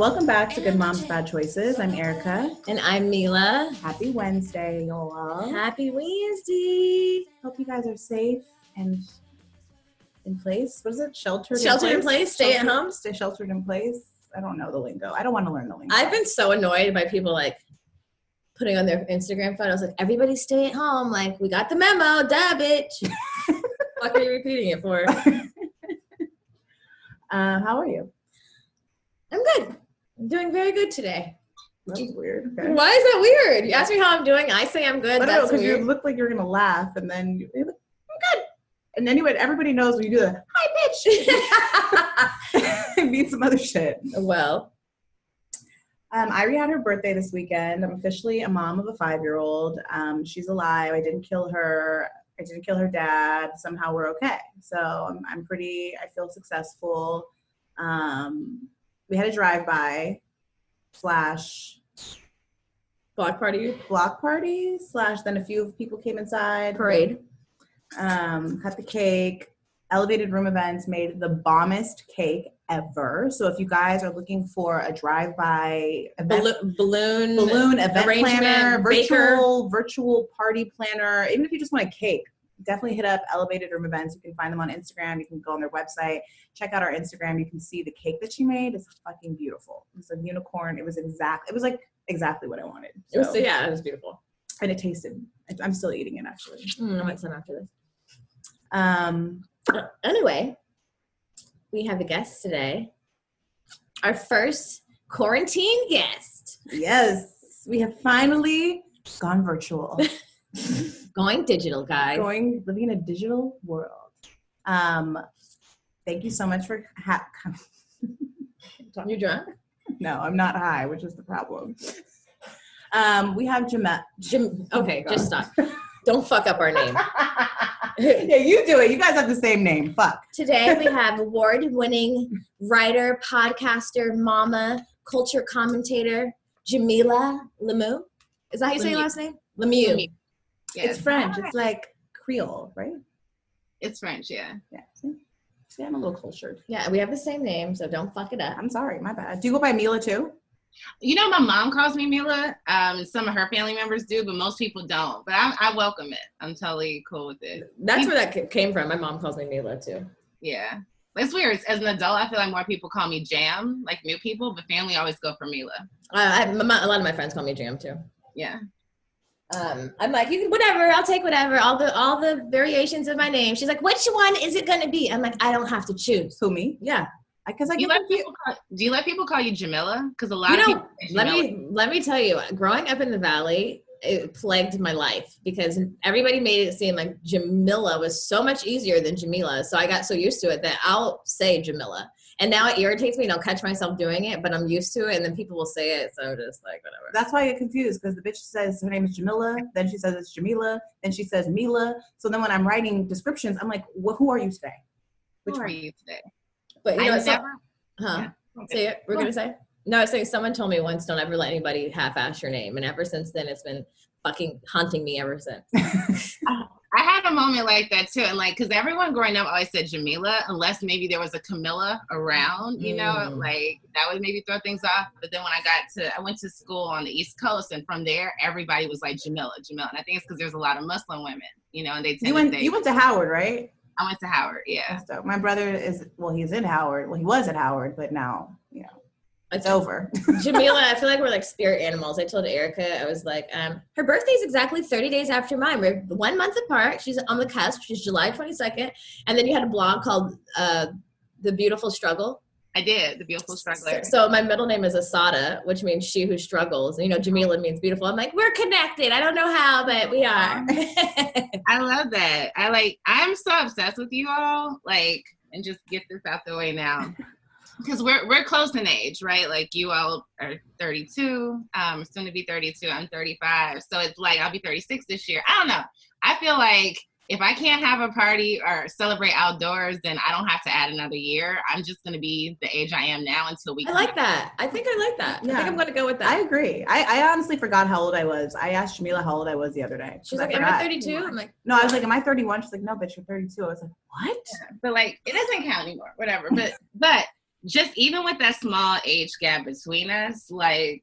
welcome back to Good Moms Bad Choices. I'm Erica. And I'm Mila. Happy Wednesday, y'all. Happy Wednesday. Hope you guys are safe and in place. What is it? Sheltered. Sheltered in place. Stay at home. Stay sheltered in place. I don't know the lingo. I don't want to learn the lingo. I've been so annoyed by people like putting on their Instagram photos like everybody stay at home. Like we got the memo, duh, bitch. what are you repeating it for? Uh, how are you? I'm good. I'm doing very good today. That was weird. Okay. Why is that weird? You ask me how I'm doing. I say I'm good. I don't know That's because you look like you're gonna laugh, and then you, you're I'm good. And then you. Everybody knows when you do the hi bitch. it means some other shit. well, Um, Irie had her birthday this weekend. I'm officially a mom of a five year old. Um, she's alive. I didn't kill her. I didn't kill her dad. Somehow we're okay. So I'm, I'm pretty, I feel successful. Um, we had a drive by slash block party block party slash then a few people came inside. parade. Um, cut the cake. Elevated room events made the bombest cake ever. So if you guys are looking for a drive by event Balloon, balloon, balloon event planner, baker. virtual virtual party planner. Even if you just want a cake, definitely hit up Elevated Room Events. You can find them on Instagram. You can go on their website, check out our Instagram. You can see the cake that she made. It's fucking beautiful. It's a unicorn. It was exact. It was like exactly what I wanted. It was, So- yeah, it was beautiful. and it tasted. I'm still eating it actually. Mm, I might some after this. Um, anyway, we have a guest today. Our first quarantine guest. yes, we have finally gone virtual. Going digital, guys. going living in a digital world. Um, thank you so much for ha- you drunk? no, I'm not high, which is the problem. Um, we have Jamette. Jim. Okay, just stop. Don't fuck up our name. yeah, you do it. You guys have the same name. Fuck. Today we have award-winning writer, podcaster, mama, culture commentator, Jamilah Lemieux. Is that how you say your last name? Lemieux. Lemieux. Yes. It's French. It's like Creole, right? It's French, yeah. Yeah. See? See, I'm a little cultured. Yeah, we have the same name, so don't fuck it up. I'm sorry, my bad. Do you go by Mila too? You know, my mom calls me Mila. Um, some of her family members do, but most people don't. But I, I welcome it. I'm totally cool with it. That's where that came from. My mom calls me Mila too. Yeah. It's weird. As an adult, I feel like more people call me Jam, like new people, but family always go for Mila. Uh, I, my, a lot of my friends call me Jam too. Yeah. Um, I'm like, you can whatever. I'll take whatever. All the all the variations of my name. She's like, which one is it going to be? I'm like, I don't have to choose. Who me? Yeah, Because I Do you, get let people call, do you let people call you Jamila? Because a lot you of know. people say Let me let me tell you. Growing up in the valley, it plagued my life because everybody made it seem like Jamila was so much easier than Jamila. So I got so used to it that I'll say Jamila. And now it irritates me and I'll catch myself doing it, but I'm used to it and then people will say it. So I'm just like, whatever. That's why I get confused because the bitch says her name is Jamila, then she says it's Jamila, then she says Mila. So then when I'm writing descriptions, I'm like, well, who are you today? Which Who are you today? But you know, I so- never. huh? yeah. Say it. We're gonna say. No, I was saying someone told me once, don't ever let anybody half-ass your name, and ever since then, it's been fucking haunting me ever since. I had a moment like that too, and like because everyone growing up always said Jamila, unless maybe there was a Camilla around, you know, Mm. like that would maybe throw things off. But then when I got to, I went to school on the East Coast, and from there everybody was like Jamila, Jamila, and I think it's because there's a lot of Muslim women, you know, and they tend You went to say, you went to Howard, right? I went to Howard, yeah. So my brother is well, he's in Howard. Well, he was at Howard, but now, it's over. Jamila, I feel like we're like spirit animals. I told Erica, I was like, um, her is exactly 30 days after mine. We're one month apart. She's on the cusp. She's July 22nd. And then you had a blog called uh, The Beautiful Struggle. I did the beautiful struggler. So my middle name is Assata, which means she who struggles. And, you know, Jamila means beautiful. I'm like, we're connected. I don't know how, but we are. I love that. I like. I'm so obsessed with you all. Like, and just get this out the way now, because we're we're close in age, right? Like you all are 32. Um, soon to be 32. I'm 35. So it's like I'll be 36 this year. I don't know. I feel like if I can't have a party or celebrate outdoors, then I don't have to add another year. I'm just gonna be the age I am now until we. I like that. I think I like that. I Yeah. think I'm going to go with that. I agree. I, I honestly forgot how old I was. I asked Jamila how old I was the other day. She's I like, am I forgot. 32? I'm like, No, I was like, am I 31? She's like, no, bitch, you're 32. I was like, what? but like it doesn't count anymore. Whatever. But but just even with that small age gap between us, like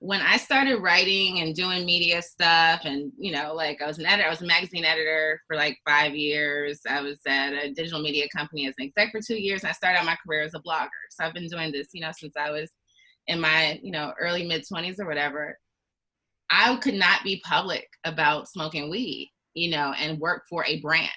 when I started writing and doing media stuff, and you know, like I was an editor, I was a magazine editor for like five years. I was at a digital media company as an exec for two years, and I started out my career as a blogger. So I've been doing this, you know, since I was in my, you know, early mid twenties or whatever. I could not be public about smoking weed, you know, and work for a brand.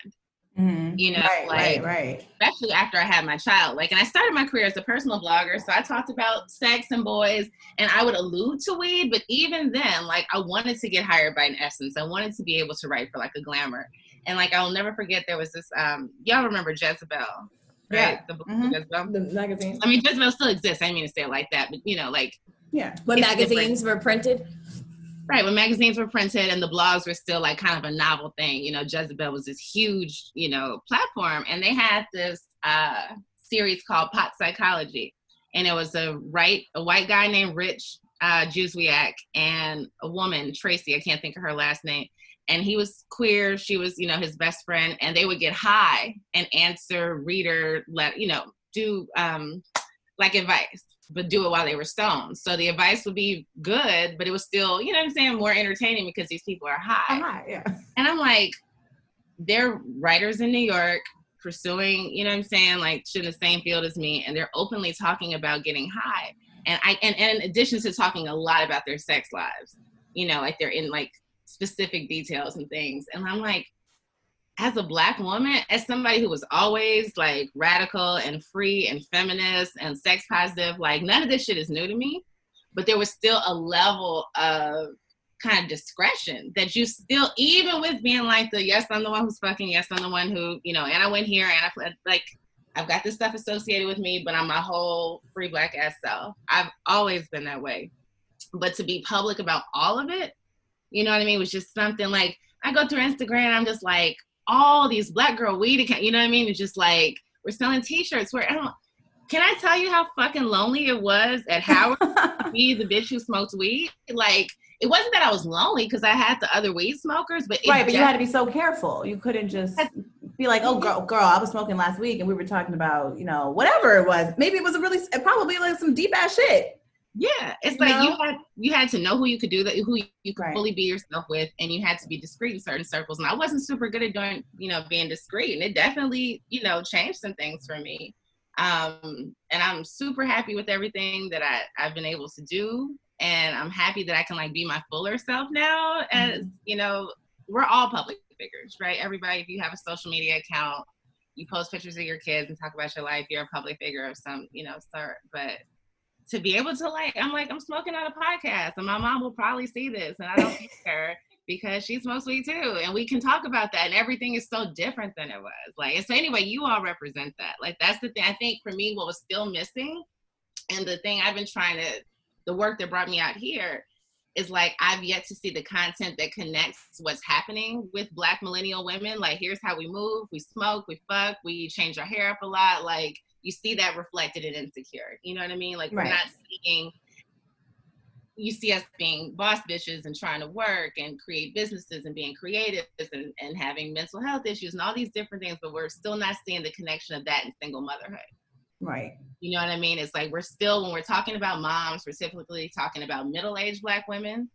Mm-hmm. You know, right, like right, right. especially after I had my child. Like, and I started my career as a personal blogger, so I talked about sex and boys, and I would allude to weed. But even then, like, I wanted to get hired by an Essence. I wanted to be able to write for like a Glamour, and like I'll never forget there was this. um Y'all remember Jezebel? Right? Yeah, the, mm-hmm. Jezebel, the magazine. I mean, Jezebel still exists. I didn't mean to say it like that, but you know, like yeah, when magazines different. were printed. Right, when magazines were printed and the blogs were still like kind of a novel thing, you know, Jezebel was this huge, you know, platform, and they had this uh, series called Pot Psychology, and it was a right a white guy named Rich uh, Juzwiak and a woman Tracy, I can't think of her last name, and he was queer, she was, you know, his best friend, and they would get high and answer reader let you know do um, like advice but do it while they were stoned. So the advice would be good, but it was still, you know I'm saying, more entertaining because these people are high. high yeah. And I'm like, they're writers in New York pursuing, you know I'm saying, like in the same field as me, and they're openly talking about getting high. And I and, and in addition to talking a lot about their sex lives, you know, like they're in like specific details and things. And I'm like, as a black woman, as somebody who was always like radical and free and feminist and sex positive, like none of this shit is new to me. But there was still a level of kind of discretion that you still, even with being like the yes, I'm the one who's fucking, yes, I'm the one who, you know, and I went here and I like I've got this stuff associated with me, but I'm my whole free black ass self. I've always been that way. But to be public about all of it, you know what I mean, was just something like I go through Instagram, I'm just like, all these black girl weed account. You know what I mean? It's just like we're selling T-shirts. Where I don't. Can I tell you how fucking lonely it was at Howard me, the bitch who smoked weed? Like it wasn't that I was lonely because I had the other weed smokers, but right. But you had to be so careful. You couldn't just be like, "Oh, girl, girl, I was smoking last week, and we were talking about, you know, whatever it was. Maybe it was a really, probably like some deep ass shit." Yeah, it's you like know? you had you had to know who you could do that, who you could right. fully be yourself with, and you had to be discreet in certain circles. And I wasn't super good at doing, you know, being discreet, and it definitely, you know, changed some things for me. Um, and I'm super happy with everything that I I've been able to do, and I'm happy that I can like be my fuller self now. As mm-hmm. you know, we're all public figures, right? Everybody, if you have a social media account, you post pictures of your kids and talk about your life, you're a public figure of some, you know, sort. But to be able to like, I'm like, I'm smoking on a podcast, and my mom will probably see this, and I don't care because she smokes weed too, and we can talk about that. And everything is so different than it was. Like, so anyway, you all represent that. Like, that's the thing. I think for me, what was still missing, and the thing I've been trying to, the work that brought me out here is like I've yet to see the content that connects what's happening with black millennial women. Like here's how we move, we smoke, we fuck, we change our hair up a lot. Like you see that reflected in insecure. You know what I mean? Like right. we're not seeing you see us being boss bitches and trying to work and create businesses and being creative and, and having mental health issues and all these different things, but we're still not seeing the connection of that in single motherhood. Right. You know what I mean? It's like we're still, when we're talking about moms, we're typically talking about middle aged Black women,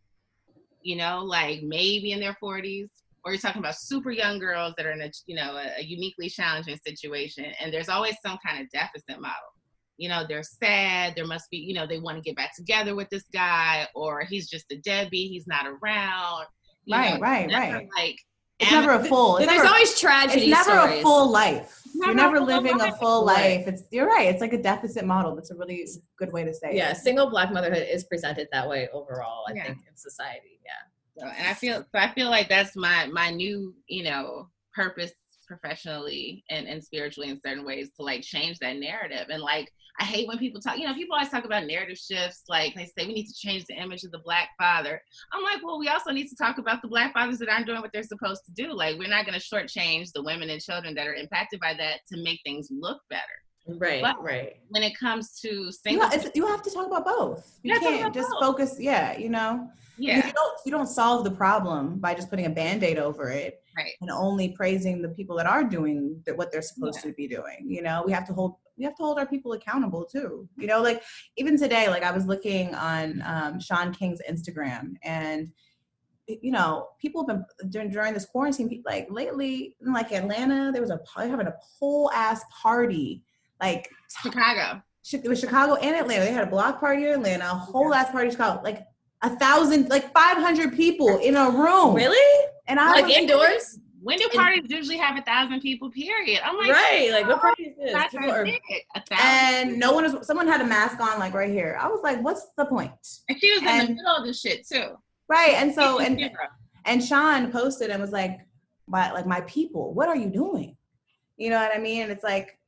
you know, like maybe in their 40s, or you're talking about super young girls that are in a you know a, a uniquely challenging situation and there's always some kind of deficit model you know they're sad there must be you know they want to get back together with this guy or he's just a deadbeat he's not around right know, right right like it's never a full it's there's never, always tragedy it's never stories. a full life you're never full living life. a full life it's you're right it's like a deficit model that's a really good way to say yeah it. single black motherhood is presented that way overall i yeah. think in society yeah so, and I feel so I feel like that's my my new, you know, purpose professionally and, and spiritually in certain ways to like change that narrative. And like I hate when people talk, you know, people always talk about narrative shifts, like they say we need to change the image of the black father. I'm like, well, we also need to talk about the black fathers that aren't doing what they're supposed to do. Like we're not gonna shortchange the women and children that are impacted by that to make things look better. Right, But- right. When it comes to You, single, ha- it's, you have to talk about both. You Yeah, can't just both. focus. Yeah, you know. Yeah, You don't you don't solve the problem by just putting a band-aid over it right. and only praising the people that are doing th- what they're supposed Yeah. to be doing. You know, we have to hold we have to hold our people accountable too. You know, like even today, like I was looking on um, Shaun King's Instagram and you know, people have been during, during this quarantine, pe- like lately, in like Atlanta, there was a they're having a whole ass party, like Chicago. Chi- it was Chicago and Atlanta. They had a block party in Atlanta, a whole ass party in Chicago, like a thousand, like five hundred people in a room. Really? And I Like was, indoors? When do parties usually have a thousand people? Period. I'm like, Right. Like what oh, party is this? that's People are big. A and no one was. Someone had a mask on, like right here. I was like, "What's the point?" And she was in the middle of the shit too. Right. And so, and and Shaun posted and was like, "My like my people, what are you doing?" You know what I mean? And it's like,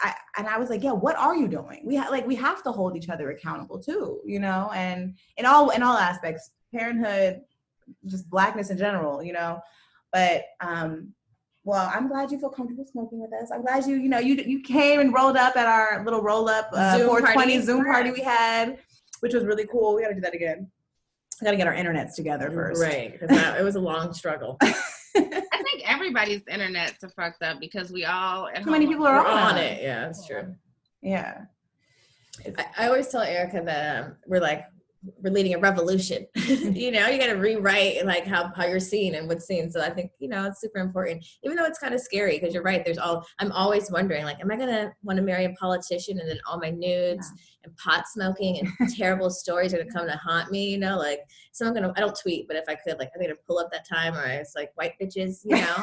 I, and I was like, "Yeah, what are you doing?" We ha- like we have to hold each other accountable too, you know, and in all in all aspects, parenthood, just blackness in general, you know. But um, well, I'm glad you feel comfortable smoking with us. I'm glad you, you know, you you came and rolled up at our little roll up uh, Zoom 420 party. Zoom party we had, which was really cool. We got to do that again. We got to get our internets together first. Right. Because it was a long struggle. I think everybody's internets are fucked up because we all at Too many home- people are We're on, on it. Yeah, that's true. Yeah. I, I always tell Erica that um, we're like we're leading a revolution. Mm-hmm. you know, you got to rewrite like how how you're seen and what's seen. So I think you know it's super important, even though it's kind of scary because you're right. There's all I'm always wondering like, am I gonna want to marry a politician and then all my nudes and pot smoking and terrible stories are gonna come to haunt me? You know, like so I'm gonna I don't tweet, but if I could, like I'm gonna pull up that time where it's like white bitches, you know,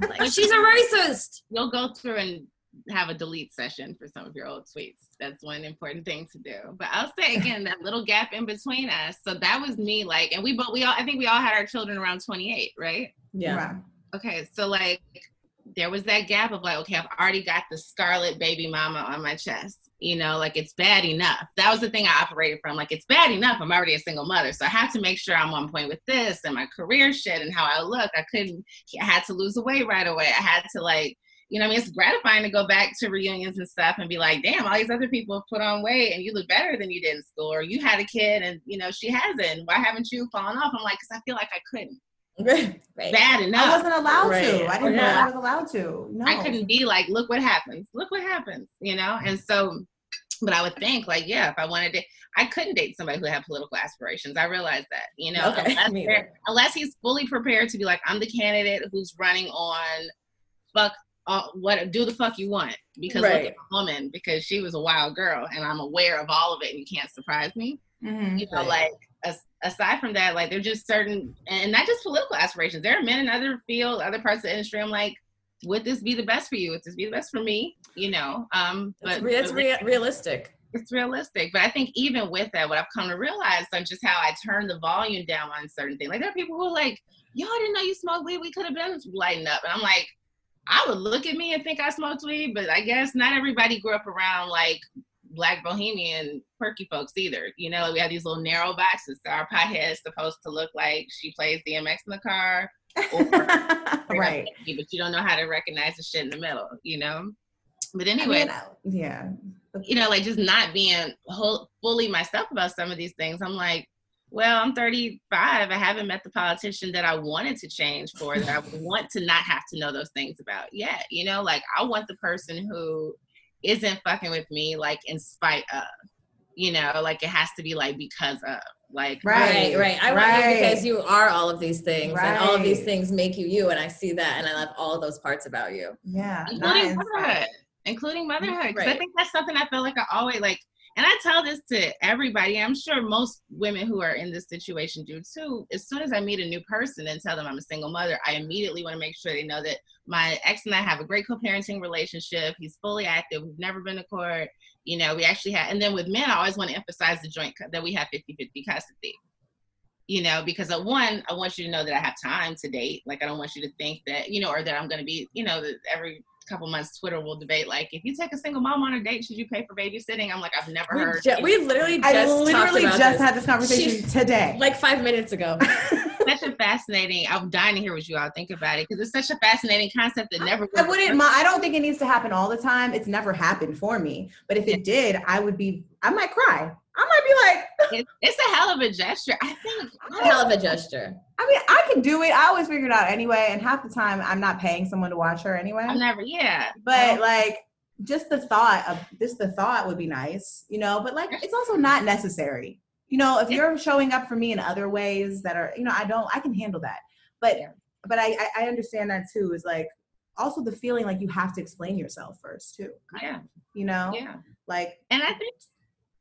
like she's a racist. You'll go through and have a delete session for some of your old tweets. That's one important thing to do. But I'll say again, that little gap in between us. So that was me, like, and we both we all I think we all had our children around 28, right? Yeah. Okay, so like there was that gap of like, okay, I've already got the scarlet baby mama on my chest. You know, like it's bad enough. That was the thing I operated from. Like it's bad enough. I'm already a single mother, so I have to make sure I'm on point with this and my career shit and how I look. I couldn't. I had to lose the weight right away. I had to like, you know, I mean, it's gratifying to go back to reunions and stuff and be like, damn, all these other people have put on weight and you look better than you did in school, or you had a kid and you know she hasn't. Why haven't you fallen off? I'm like, because I feel like I couldn't. right. Bad enough. I wasn't allowed Right. to. I didn't know I was allowed to. No. I couldn't be like, look what happens. Look what happens, you know? And so, but I would think, like, yeah, if I wanted to, I couldn't date somebody who had political aspirations. I realized that, you know, Okay, unless, me they're- either. unless he's fully prepared to be like, I'm the candidate who's running on fuck. Uh, what do the fuck you want? Because look at the woman, because she was a wild girl, and I'm aware of all of it, and you can't surprise me Mhm. you know, Right. like as, aside from that, like there're just certain, and not just political aspirations. There are men in other fields, other parts of the industry. I'm like, would this be the best for you? Would this be the best for me? You know, um, That's, but re- that's but rea- realistic. it's realistic. But I think even with that, what I've come to realize, like just how I turn the volume down on certain things. Like there are people who are like, "Yo, I didn't know you smoked weed. We could have been lighting up." And I'm like, I would look at me and think I smoked weed, but I guess not everybody grew up around like black bohemian perky folks either. You know, we have these little narrow boxes. So our pothead is supposed to look like she plays DMX in the car, or right. but you don't know how to recognize the shit in the middle. You know. But I anyway, mean, yeah. you know, like just not being whole, fully myself about some of these things. I'm like, well, I'm 35. I haven't met the politician that I wanted to change for, that I want to not have to know those things about yet. You know, like I want the person who isn't fucking with me, like in spite of, you know, like it has to be like because of. Like Right. Right, right. I want you right. because you are all of these things, and all of these things make you you, and I see that, and I love all of those parts about you. Yeah. including nice. motherhood, including motherhood. 'Cause I think that's something I feel like I always like, and I tell this to everybody. I'm sure most women who are in this situation do too. As soon as I meet a new person and tell them I'm a single mother, I immediately want to make sure they know that my ex and I have a great co-parenting relationship. He's fully active. We've never been to court. You know, we actually have, and then with men, I always want to emphasize the joint that we have 50-50 custody. You know, because at one, I want you to know that I have time to date. Like, I don't want you to think that, you know, or that I'm going to be, you know, every couple months Twitter will debate like, if you take a single mom on a date, should you pay for babysitting? I'm like, I've never We, heard. ju- we literally just I talked literally just this, had this conversation today. like five minutes ago. such a fascinating. I'm dying to hear what you all think about it because it's such a fascinating concept that never. I wouldn't. mi- I don't think it needs to happen all the time. It's never happened for me. But if it did, I would be. I might cry. I might be like, It, it's a hell of a gesture. I think. A hell of a gesture. I mean, I can do it. I always figure it out anyway. And half the time, I'm not paying someone to watch her anyway. I'm never. Yeah. but like, just the thought of just the thought would be nice, you know. But like, it's also not necessary. You know, if you're showing up for me in other ways that are, you know, I don't, I can handle that. But, Yeah. but I, I, I understand that too. Is like also the feeling like you have to explain yourself first too. Yeah. You know, Yeah. like And I think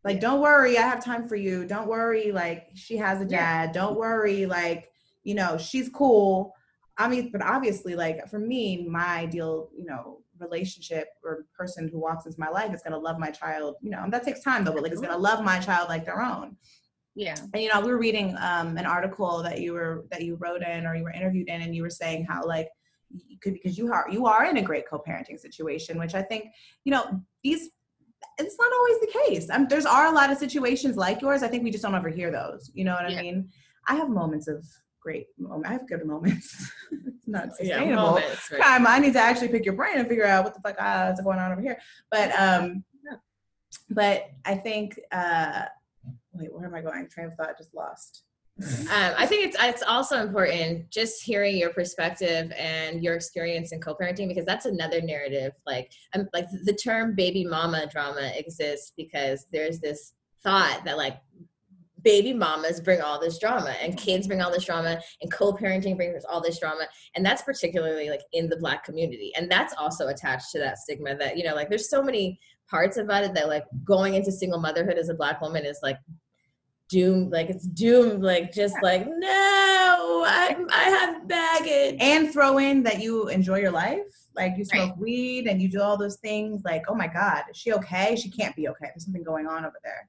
like don't worry i have time for you don't worry like she has a Yeah. dad don't worry like you know she's cool. I mean but obviously like for me my ideal you know relationship or person who walks into my life is going to love my child you know and that takes time though but like it's going to love my child like their own. Yeah. and you know we were reading um, an article that you were that you wrote in or you were interviewed in and you were saying how like you could because you are you are in a great co-parenting situation which i think you know these it's not always the case. Um, there's are a lot of situations like yours. I think we just don't ever hear those. You know what Yeah. i mean? I have moments of great moments i have good moments it's not Yeah, sustainable moments, right. time i need to actually pick your brain and figure out what the fuck uh, is going on over here but um Yeah. but i think uh wait where am i going train of thought just lost Um, I think it's it's also important just hearing your perspective and your experience in co-parenting because that's another narrative. Like, um, like the term "baby mama drama" exists because there's this thought that like baby mamas bring all this drama and kids bring all this drama and co-parenting brings all this drama. And that's particularly like in the black community. And that's also attached to that stigma that you know like there's so many parts about it that like going into single motherhood as a black woman is like doomed like it's doomed like just like no i i have baggage. And throw in that you enjoy your life. Like you smoke Right. weed and you do all those things. Like oh my god is she okay? She can't be okay. There's something going on over there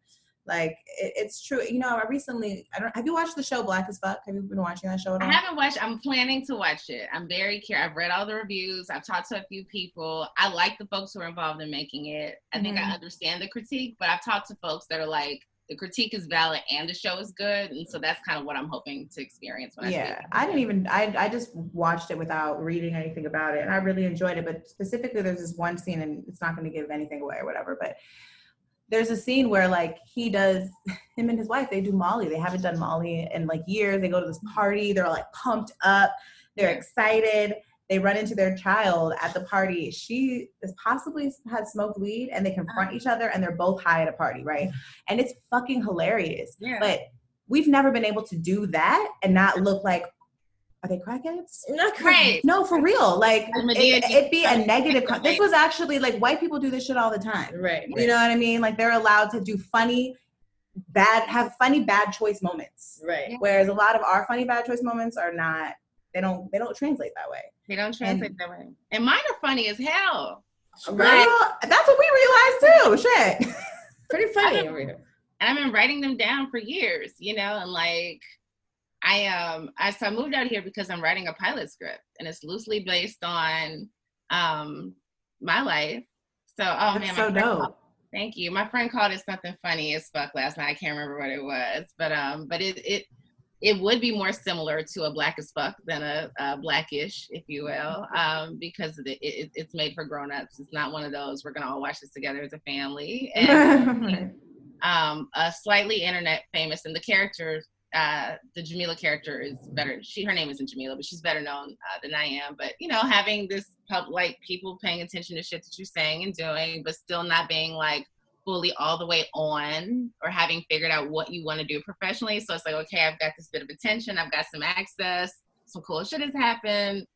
like it, it's true you know i recently i don't have you watched the show black as fuck have you been watching that show at all I haven't watched. I'm planning to watch it. I'm very curious. I've read all the reviews. I've talked to a few people. I like the folks who are involved in making it. I think I Mhm. understand the critique, but I've talked to folks that are like, the critique is valid and the show is good, and so that's kind of what I'm hoping to experience when I yeah it. i didn't even I, I just watched it without reading anything about it and i really enjoyed it but specifically there's this one scene and it's not going to give anything away or whatever but there's a scene where like he does him and his wife they do molly. They haven't done molly in like years. They go to this party. They're like pumped up. They're excited. They run into their child at the party. She is possibly had smoked weed and they confront each uh. other and they're both high at a party right? And it's fucking hilarious. Yeah. but we've never been able to do that and not look like are they crackheads? Not Right. no for real. Like it, it'd be a negative con- this was actually like white people do this shit all the time. Right you know what i mean? Like they're allowed to do funny bad have funny bad choice moments. Right. Whereas a lot of our funny bad choice moments are not they don't they don't translate that way. They don't translate that way. And mine are funny as hell. right. Girl, that's what we realized too. Shit. Pretty funny. Over here and I've been writing them down for years, you know, and like I um I so I moved out here because I'm writing a pilot script and it's loosely based on um my life. So oh that's man, so dope called- thank you. My friend called it something funny as fuck last night. I can't remember what it was, but um but it it it would be more similar to a black as fuck than a, a blackish, if you will, um, because it, it, it's made for grown-ups. It's not one of those we're gonna all watch this together as a family. And um, a slightly internet famous, and the character, uh, the Jamila character is better. She, her name isn't Jamila, but she's better known uh, than I am. But you know, having this pub, like people paying attention to shit that you're saying and doing, but still not being like fully all the way on or having figured out what you want to do professionally. So it's like, okay, I've got this bit of attention, I've got some access, some cool shit has happened.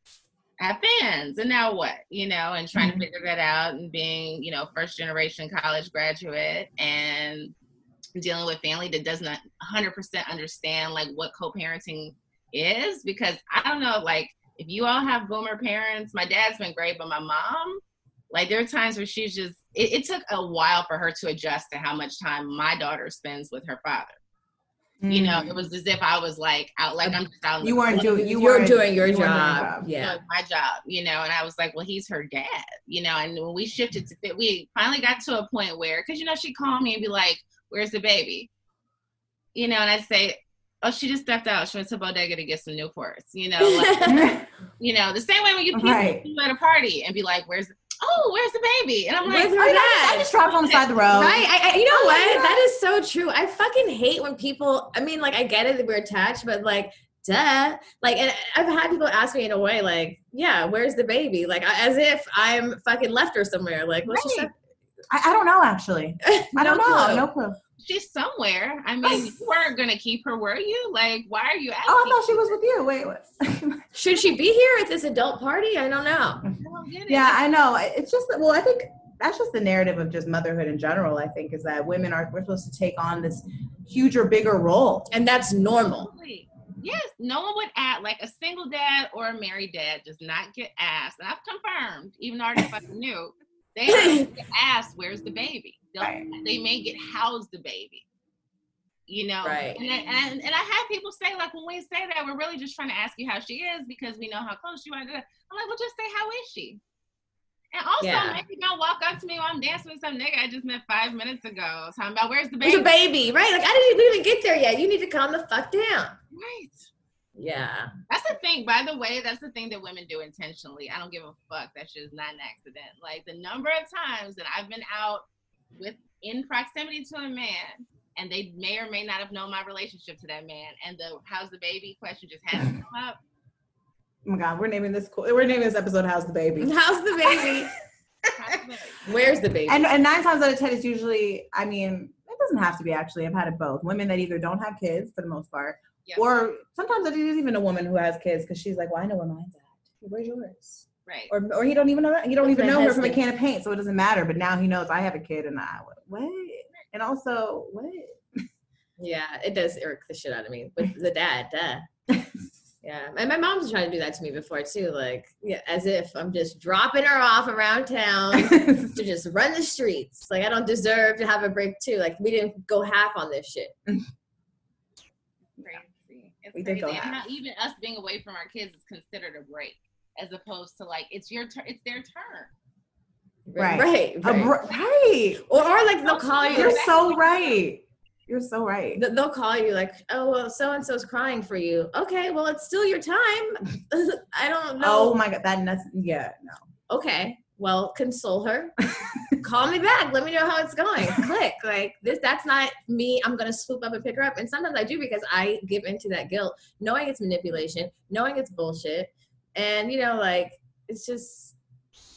I have fans, and now what? You know, and trying Mhm. to figure that out and being, you know, first generation college graduate and dealing with family that does not 100% understand like what co-parenting is because I don't know, like if you all have boomer parents, my dad's been great, but my mom, like there are times where she's just it, it took a while for her to adjust to how much time my daughter spends with her father. You know, it was as if I was like out, like I'm just out. Mm. you the weren't cold doing you you're weren't doing your you weren't job yeah doing my job, you know, and I was like, well, he's her dad, you know, and when we shifted to fit, we finally got to a point where, because, you know, she'd call me and be like, where's the baby? You know, and I'd say, oh, she just stepped out. She went to bodega to get some Newports. You know, like, you know, the same way when you people Right. at a party and be like, "Where's oh, where's the baby?" And I'm like, Where's her I, dad? I just dropped on the side of the road. Right. I, I, you know Oh what? God. That is so true. I fucking hate when people, I mean, like, I get it that we're attached, but like, duh. Like, and I've had people ask me in a way, like, yeah, where's the baby? Like, as if I'm fucking left her somewhere. Like, what's she Right. I, I don't know actually. I don't know. clue. No clue. she's somewhere. I mean, oh. you weren't gonna keep her, were you? Like, why are you asking? Oh, I thought she was with you. Wait, what? Should she be here at this adult party? I don't know. I don't get it. yeah, I know. It's just that- well, I think that's just the narrative of just motherhood in general. I think is that women are we're supposed to take on this huger, bigger role. And that's normal. Absolutely. Yes, no one would act like a single dad or a married dad does not get asked, and I've confirmed, even though I knew, they asked, "Where's the baby?" Right. They may get housed the baby, you know. Right. And, I- and and I have people say like, when we say that, we're really just trying to ask you how she is because we know how close you are. To I'm like, well, just say how is she. And also, Yeah. maybe don't walk up to me while I'm dancing with some nigga I just met five minutes ago, talking about where's the baby. the baby, right? Like, I didn't even get there yet. You need to calm the fuck down. Right. Yeah. That's the thing, by the way, that's the thing that women do intentionally. I don't give a fuck. That's just not an accident. Like the number of times that I've been out with in proximity to a man and they may or may not have known my relationship to that man and the how's the baby question just hasn't come up. Oh my god, we're naming this cool. We're naming this episode "How's the Baby." How's the baby? Where's the baby? And, and nine times out of ten, it's usually. I mean, it doesn't have to be actually. I've had it both. Women that either don't have kids for the most part, Yeah. or sometimes it is even a woman who has kids because she's like, "Well, I know where mine's at. Where's yours?" Right. Or, or he don't even know. that. He don't Where's even my know her from a can of paint, so it doesn't matter. But now he knows I have a kid, and I what? And also what? Yeah, it does irk the shit out of me. With the dad, duh. Yeah, and my mom's trying to do that to me before too. Like, yeah, as if I'm just dropping her off around town to just run the streets. Like, I don't deserve to have a break too. Like, we didn't go half on this shit. Crazy. We did go And half. how even us being away from our kids is considered a break. As opposed to like it's your turn, it's their turn. Right. right, A right. br- right. or, or like they'll call you. You're so right. You're so right. They'll call you like, oh well, so and so's crying for you. Okay, well it's still your time. I don't know. Oh my god, that nuts. Yeah, no. okay well console her call me back let me know how it's going click like this that's not me i'm gonna swoop up and pick her up and sometimes i do because i give into that guilt knowing it's manipulation knowing it's bullshit and you know like it's just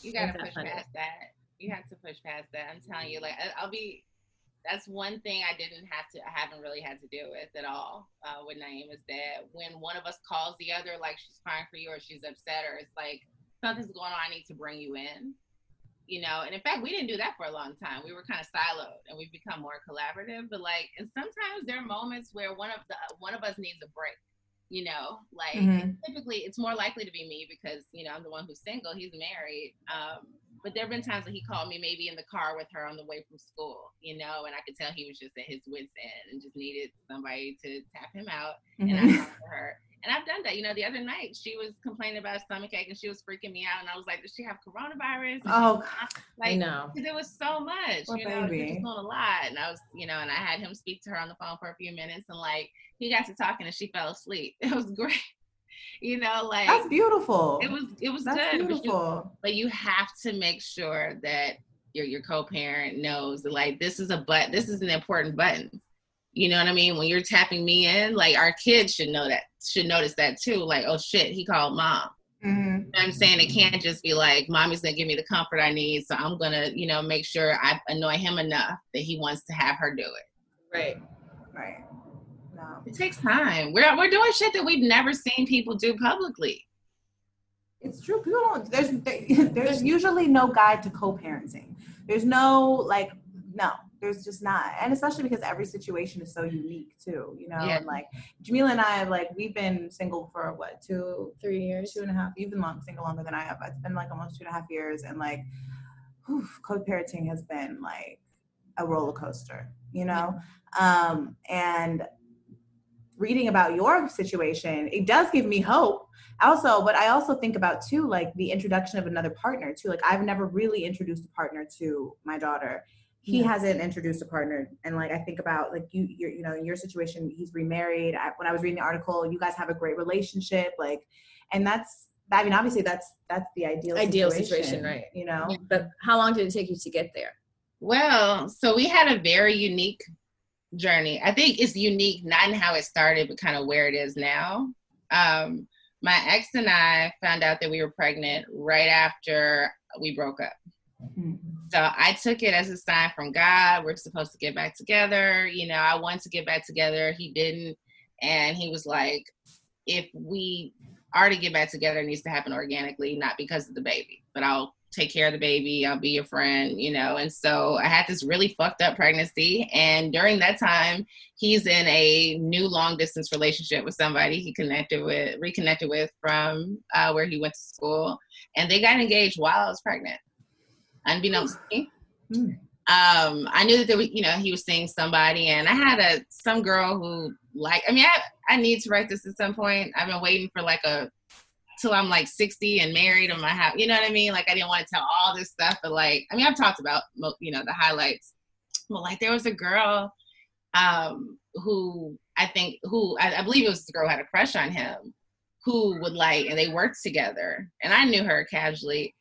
You gotta push funny. past that. You have to push past that. I'm telling you, like I'll be. That's one thing I didn't have to. I haven't really had to deal with at all uh, with Naeem is that when one of us calls the other, like she's crying for you or she's upset or it's like something's going on, I need to bring you in. You know, and in fact, we didn't do that for a long time. We were kind of siloed, and we've become more collaborative. But like, and sometimes there are moments where one of the one of us needs a break. You know, like Mhm. typically it's more likely to be me because you know I'm the one who's single. He's married. Um, but there have been times that he called me maybe in the car with her on the way from school, you know, and I could tell he was just at his wits end and just needed somebody to tap him out. And I Mhm. talked to her. And I've done that. You know, the other night she was complaining about a stomach ache and she was freaking me out. And I was like, Does she have coronavirus? And Oh, like know because it was so much, Poor you know, baby. was just doing a lot. And I was, you know, and I had him speak to her on the phone for a few minutes and like he got to talking and she fell asleep. It was great. You know, like that's beautiful. it was it was That's good. But you, beautiful. but you have to make sure that your your co-parent knows that like this is a but this is an important button. You know what I mean? When you're tapping me in, like our kids should know that should notice that too. Like, oh shit, he called mom. Mhm. You know I'm saying it can't just be like mommy's gonna give me the comfort I need, so I'm gonna, you know, make sure I annoy him enough that he wants to have her do it. right Right. No. It takes time. We're we're doing shit that we've never seen people do publicly. It's true. People don't. There's there's usually no guide to co-parenting. There's no like no. There's just not, and especially because every situation is so unique too. You know, Yeah. and like Jamila and I, like we've been single for what two, three years two and a half. You've been long single longer than I have. It's been like almost two and a half years, and like co-parenting has been like a roller coaster. You know, um, and reading about your situation, it does give me hope. Also, but I also think about too, like the introduction of another partner too. Like I've never really introduced a partner to my daughter. He Yeah. hasn't introduced a partner and like i think about like you you're, you know in your situation he's remarried I, when i was reading the article you guys have a great relationship like and that's i mean obviously that's that's the ideal Ideal situation, right. you know But how long did it take you to get there? Well, so we had a very unique journey. I think it's unique not in how it started, but kind of where it is now. Um, my ex and I found out that we were pregnant right after we broke up. Mhm. So I took it as a sign from God. We're supposed to get back together. You know, I wanted to get back together. He didn't. And he was like, if we are to get back together, it needs to happen organically, not because of the baby. But I'll take care of the baby. I'll be your friend, you know. And so I had this really fucked up pregnancy. And during that time, he's in a new long distance relationship with somebody he connected with, reconnected with from uh, where he went to school. And they got engaged while I was pregnant, unbeknownst to me. Hmm. Um, I knew that there was, you know, he was seeing somebody, and I had a some girl who like. I mean, I I need to write this at some point. I've been waiting for like a till I'm like 60 and married in my house. You know what I mean? Like I didn't want to tell all this stuff, but like I mean, I've talked about you know the highlights. Well, like there was a girl um who I think who I, I believe it was the girl who had a crush on him who would like and they worked together and I knew her casually.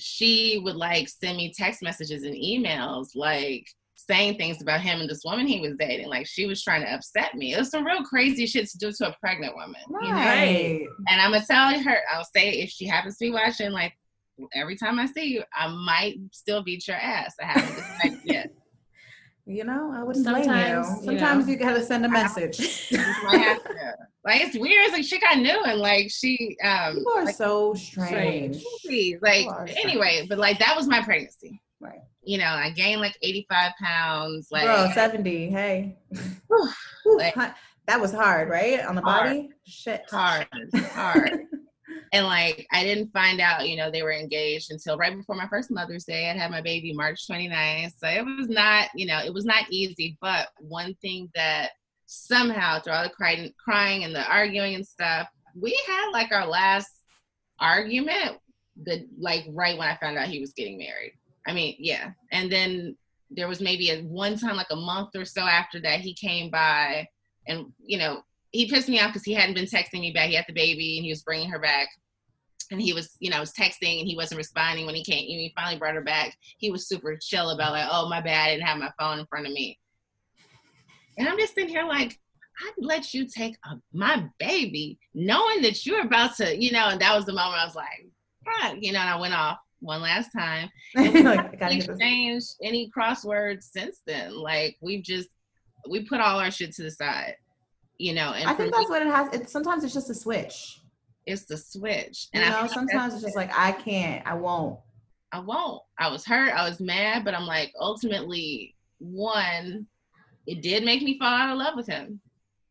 She would like send me text messages and emails like saying things about him and this woman he was dating. Like she was trying to upset me. It was some real crazy shit to do to a pregnant woman. you know? right And I'm gonna tell her, I'll say if she happens to be watching, like every time I see you, I might still beat your ass. I haven't decided yet. You know i wouldn't Sometimes, you you sometimes know. you gotta send a message Just might have to. Like it's weird. It's like shit I knew, and like she, um, people are like, so strange please, like People are strange. anyway. But like that was my pregnancy. right You know, I gained like 85 pounds. Like Girl, 70 hey Whew, Whew, like- that was hard right on the Hard. body shit hard, hard. And like I didn't find out, you know, they were engaged until right before my first Mother's Day. I'd had my baby March 29th. So it was not, you know, it was not easy. But one thing that somehow through all the crying, crying and the arguing and stuff, we had like our last argument the like right when I found out he was getting married. I mean, yeah. And then there was maybe a one time like a month or so after that he came by and you know he pissed me off because he hadn't been texting me back. He had the baby and he was bringing her back. And he was, you know, was texting and he wasn't responding when he came. When he finally brought her back, he was super chill about like, oh my bad, I didn't have my phone in front of me. And I'm just sitting here like, I'd let you take a, my baby, knowing that you're about to, you know. And that was the moment I was like, fuck, you know. And I went off one last time. like, I gotta We get exchanged any crosswords since then. Like we've just we put all our shit to the side, you know. And I think that's what it has. It, sometimes it's just a switch. it's the switch. You And I know, sometimes it's just like I can't, I won't. I won't. I was hurt. I was mad, but I'm like, ultimately, one, it did make me fall out of love with him,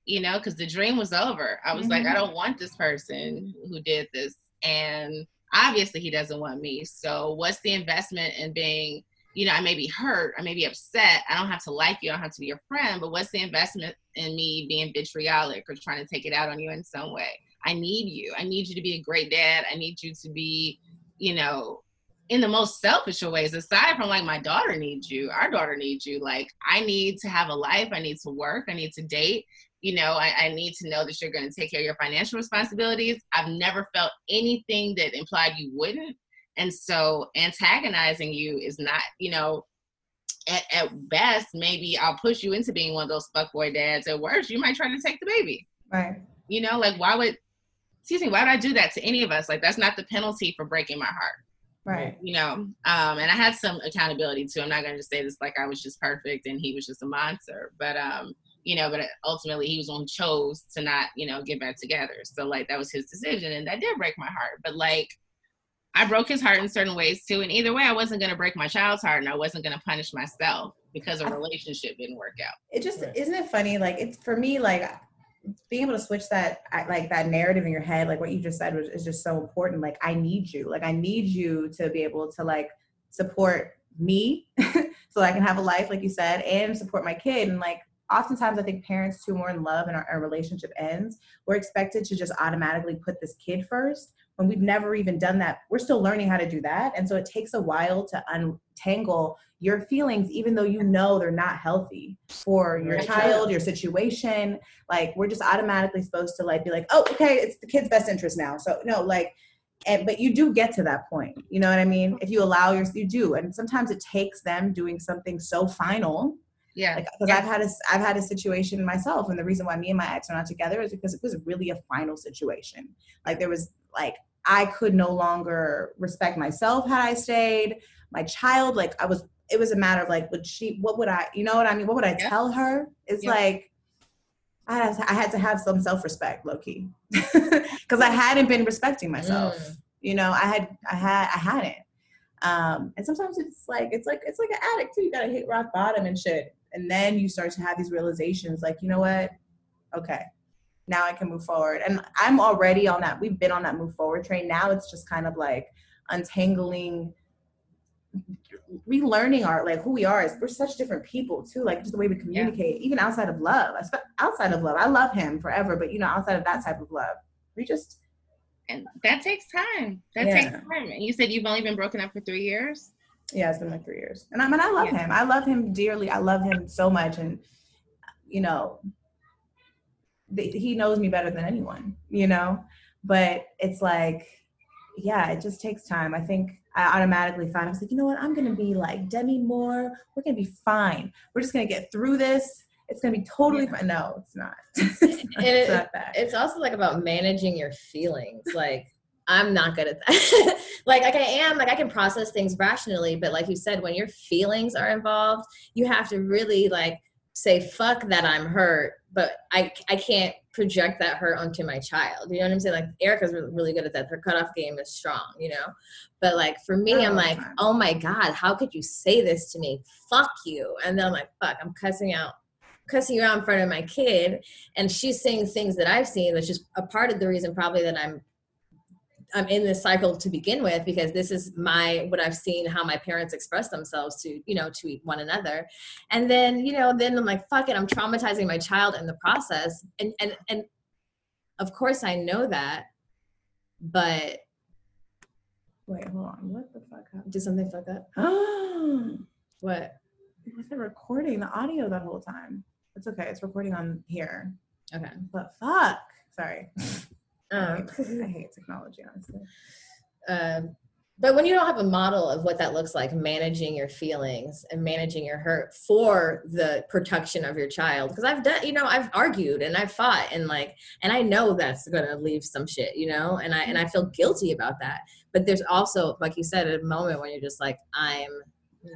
you know, because the dream was over. I was like, Mhm. I don't want this person who did this. And obviously, he doesn't want me. So, what's the investment in being, you know, I may be hurt, I may be upset. I don't have to like you, I don't have to be your friend, but what's the investment in me being vitriolic or trying to take it out on you in some way? I need you. I need you to be a great dad. I need you to be, you know, in the most selfish ways, aside from like my daughter needs you, our daughter needs you. Like I need to have a life, I need to work, I need to date. You know, I, I need to know that you're going to take care of your financial responsibilities. I've never felt anything that implied you wouldn't, and so antagonizing you is not, you know, at, at best maybe I'll push you into being one of those fuckboy dads. At worst, you might try to take the baby. Right. You know, like why would, excuse me, why would I do that to any of us? Like that's not the penalty for breaking my heart Right. you know um and i had some accountability too i'm not going to just say this like i was just perfect and he was just a monster but um you know but ultimately he was the one chose to not you know get back together so like that was his decision and that did break my heart but like i broke his heart in certain ways too and either way i wasn't going to break my child's heart and i wasn't going to punish myself because a relationship didn't work out It just Right. isn't it funny? Like it's for me, like being able to switch that like that narrative in your head, like what you just said was is just so important. Like I need you. Like I need you to be able to like support me so I can have a life, like you said, and support my kid. And like oftentimes I think parents too more in love and our, our relationship ends, we're expected to just automatically put this kid first when we've never even done that. We're still learning how to do that. And so it takes a while to untangle your feelings even though you know they're not healthy for your child your situation. Like we're just automatically supposed to like be like oh okay it's the kid's best interest now. So no like and but you do get to that point. You know what i mean? If you allow your you do. And sometimes it takes them doing something so final. Yeah. like because I've had a I've had a situation myself, and the reason why me and my ex are not together is because it was really a final situation. Like there was like I could no longer respect myself had I stayed. My child, like I was, it was a matter of like, would she? What would I? You know what I mean? What would I Yeah. tell her? It's Yeah. like. I had, to, I had to have some self-respect, low key, because I hadn't been respecting myself. Mm. You know, I had, I had, I hadn't. Um, and sometimes it's like it's like it's like an addict too. You gotta hit rock bottom and shit, and then you start to have these realizations. Like, you know what? Okay, now I can move forward. And I'm already on that. We've been on that move forward train. Now it's just kind of like untangling, relearning our like who we are. Is we're such different people too. Like just the way we communicate, even outside of love. Outside of love, I love him forever. But you know, outside of that type of love, we just And that takes time. That Yeah. takes time. And you said you've only been broken up for three years. Yeah, it's been like three years, and I mean, I love Yeah. him. I love him dearly. I love him so much, and you know, th- he knows me better than anyone. You know, but it's like, yeah, it just takes time. I think I automatically find I was like, you know what? I'm gonna be like Demi Moore. We're gonna be fine. We're just gonna get through this. It's gonna be totally Yeah. fine. No, it's not. it's not, it- it's not that. it's also like about managing your feelings like i'm not good at that like like i am like i can process things rationally but like you said when your feelings are involved you have to really like say fuck that i'm hurt but i i can't project that hurt onto my child. You know what i'm saying? Like erica's really, good at that. Her cutoff game is strong you know? But like for me Not i'm like oh my god how could you say this to me? Fuck you. And then i'm like fuck i'm cussing out cussing you out in front of my kid. And she's saying things that I've seen, which is a part of the reason probably that I'm I'm in this cycle to begin with because this is my what I've seen how my parents express themselves to you know to one another, and then you know then I'm like fuck it I'm traumatizing my child in the process and and and of course I know that, but Wait, hold on. What the fuck happened? did something fuck up? Oh. What? It wasn't recording the audio that whole time. It's okay. It's recording on here. Okay. But fuck. Sorry. I Um, hate- I hate technology, honestly. um, but when you don't have a model of what that looks like managing your feelings and managing your hurt for the protection of your child because i've done you know i've argued and i've fought and like and i know that's gonna leave some shit you know and i and i feel guilty about that. But there's also like you said a moment when you're just like i'm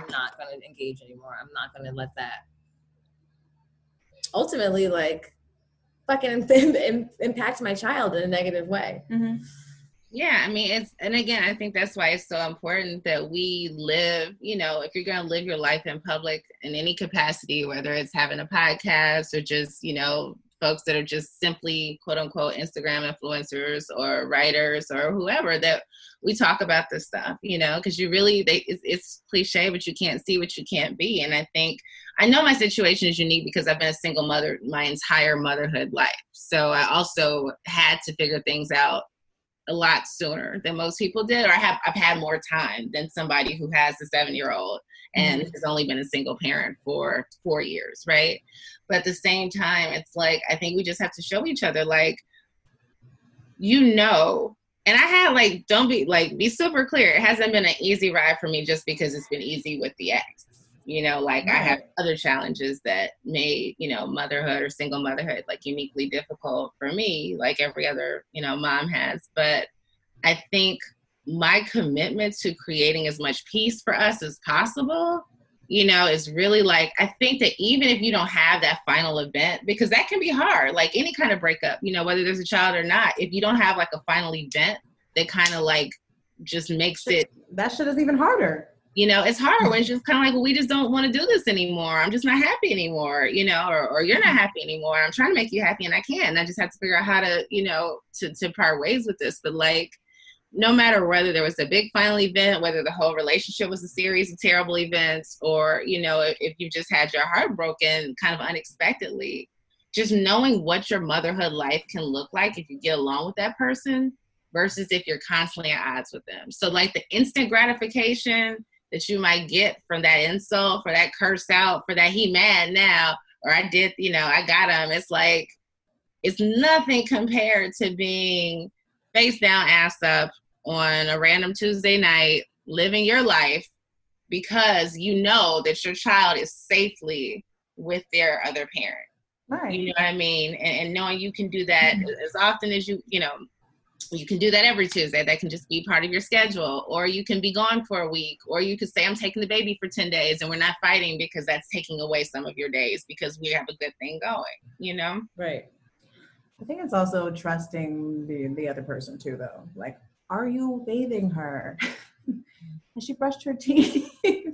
not gonna engage anymore. I'm not gonna let that. Ultimately like fucking impact my child in a negative way mm-hmm. Yeah, I mean it's and again, I think that's why it's so important that we live, you know, if you're gonna live your life in public in any capacity, whether it's having a podcast or just, you know, folks that are just simply quote unquote Instagram influencers or writers or whoever that we talk about this stuff, you know, because you really they it's, it's cliche, but you can't see what you can't be. And I think I know my situation is unique because I've been a single mother my entire motherhood life. So I also had to figure things out a lot sooner than most people did, or I have I've had more time than somebody who has a seven year old and mm-hmm. has only been a single parent for four years, right? But at the same time, it's like I think we just have to show each other, like, you know, and I had like, don't be like, be super clear. It hasn't been an easy ride for me just because it's been easy with the ex. You know, like I have other challenges that made, you know, motherhood or single motherhood like uniquely difficult for me, like every other, you know, mom has. But I think my commitment to creating as much peace for us as possible, you know, is really like, I think that even if you don't have that final event, because that can be hard, like any kind of breakup, you know, whether there's a child or not, if you don't have like a final event that kind of like just makes it That shit is even harder. You know, it's hard when mm-hmm. it's just kind of like, well, we just don't want to do this anymore. I'm just not happy anymore, you know, or, or you're not mm-hmm. happy anymore. I'm trying to make you happy and I can't. I just have to figure out how to, you know, to, to part ways with this. But like, no matter whether there was a big final event, whether the whole relationship was a series of terrible events, or, you know, if, if you just had your heart broken kind of unexpectedly, just knowing what your motherhood life can look like if you get along with that person versus if you're constantly at odds with them. So like the instant gratification that you might get from that insult, for that curse out, for that he mad now, or I did, you know, I got him. It's like it's nothing compared to being face down, ass up on a random Tuesday night, living your life because you know that your child is safely with their other parent. Right. You know what I mean? And, and knowing you can do that mm-hmm. as often as you, you know, you can do that every Tuesday. That can just be part of your schedule. Or you can be gone for a week. Or you could say, I'm taking the baby for 10 days and we're not fighting because that's taking away some of your days because we have a good thing going, you know? Right. I think it's also trusting the, the other person too, though. Like, are you bathing her? Has she brushed her teeth?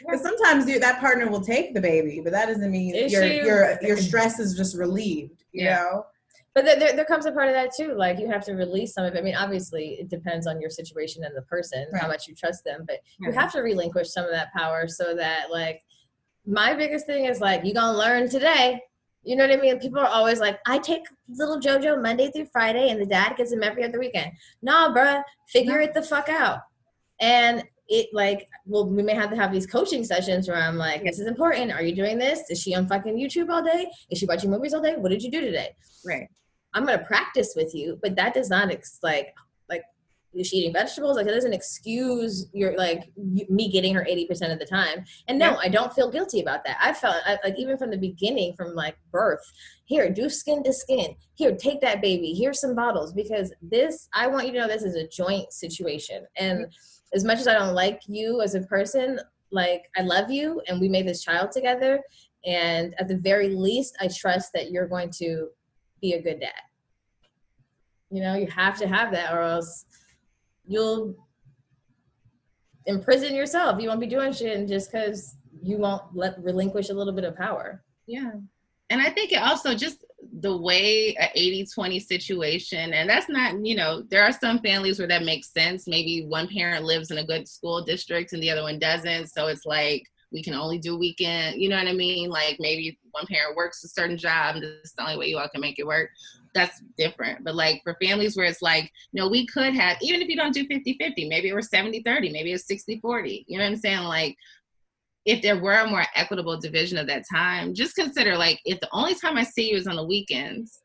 Because sometimes you, that partner will take the baby, but that doesn't mean your your your stress is just relieved. You yeah. know. But there, there comes a part of that too. Like you have to release some of it. I mean, obviously, it depends on your situation and the person, right. how much you trust them. But you have to relinquish some of that power so that, like, my biggest thing is like, you're gonna learn today. You know what I mean? People are always like, I take little JoJo Monday through Friday, and the dad gets him every other weekend. Nah, bruh, figure it the fuck out. And it like well we may have to have these coaching sessions where i'm like this is important are you doing this is she on fucking youtube all day is she watching movies all day what did you do today right i'm gonna practice with you but that does not ex- like like is she eating vegetables? Like it doesn't excuse your like me getting her 80% of the time. And no yeah. i don't feel guilty about that. I felt I, like even from the beginning from like birth here do skin to skin. Here take that baby. Here's some bottles because this i want you to know this is a joint situation. And as much as I don't like you as a person, like I love you and we made this child together. And at the very least, I trust that you're going to be a good dad. You know, you have to have that or else you'll imprison yourself. You won't be doing shit just because you won't let relinquish a little bit of power. Yeah. And I think it also just the way a 80-20 situation and that's not you know there are some families where that makes sense maybe one parent lives in a good school district and the other one doesn't so it's like we can only do weekend you know what i mean like maybe one parent works a certain job and this is the only way you all can make it work that's different but like for families where it's like you know we could have even if you don't do 50-50 maybe it was 70-30 maybe it's 60-40 you know what i'm saying like if there were a more equitable division of that time, just consider like if the only time I see you is on the weekends,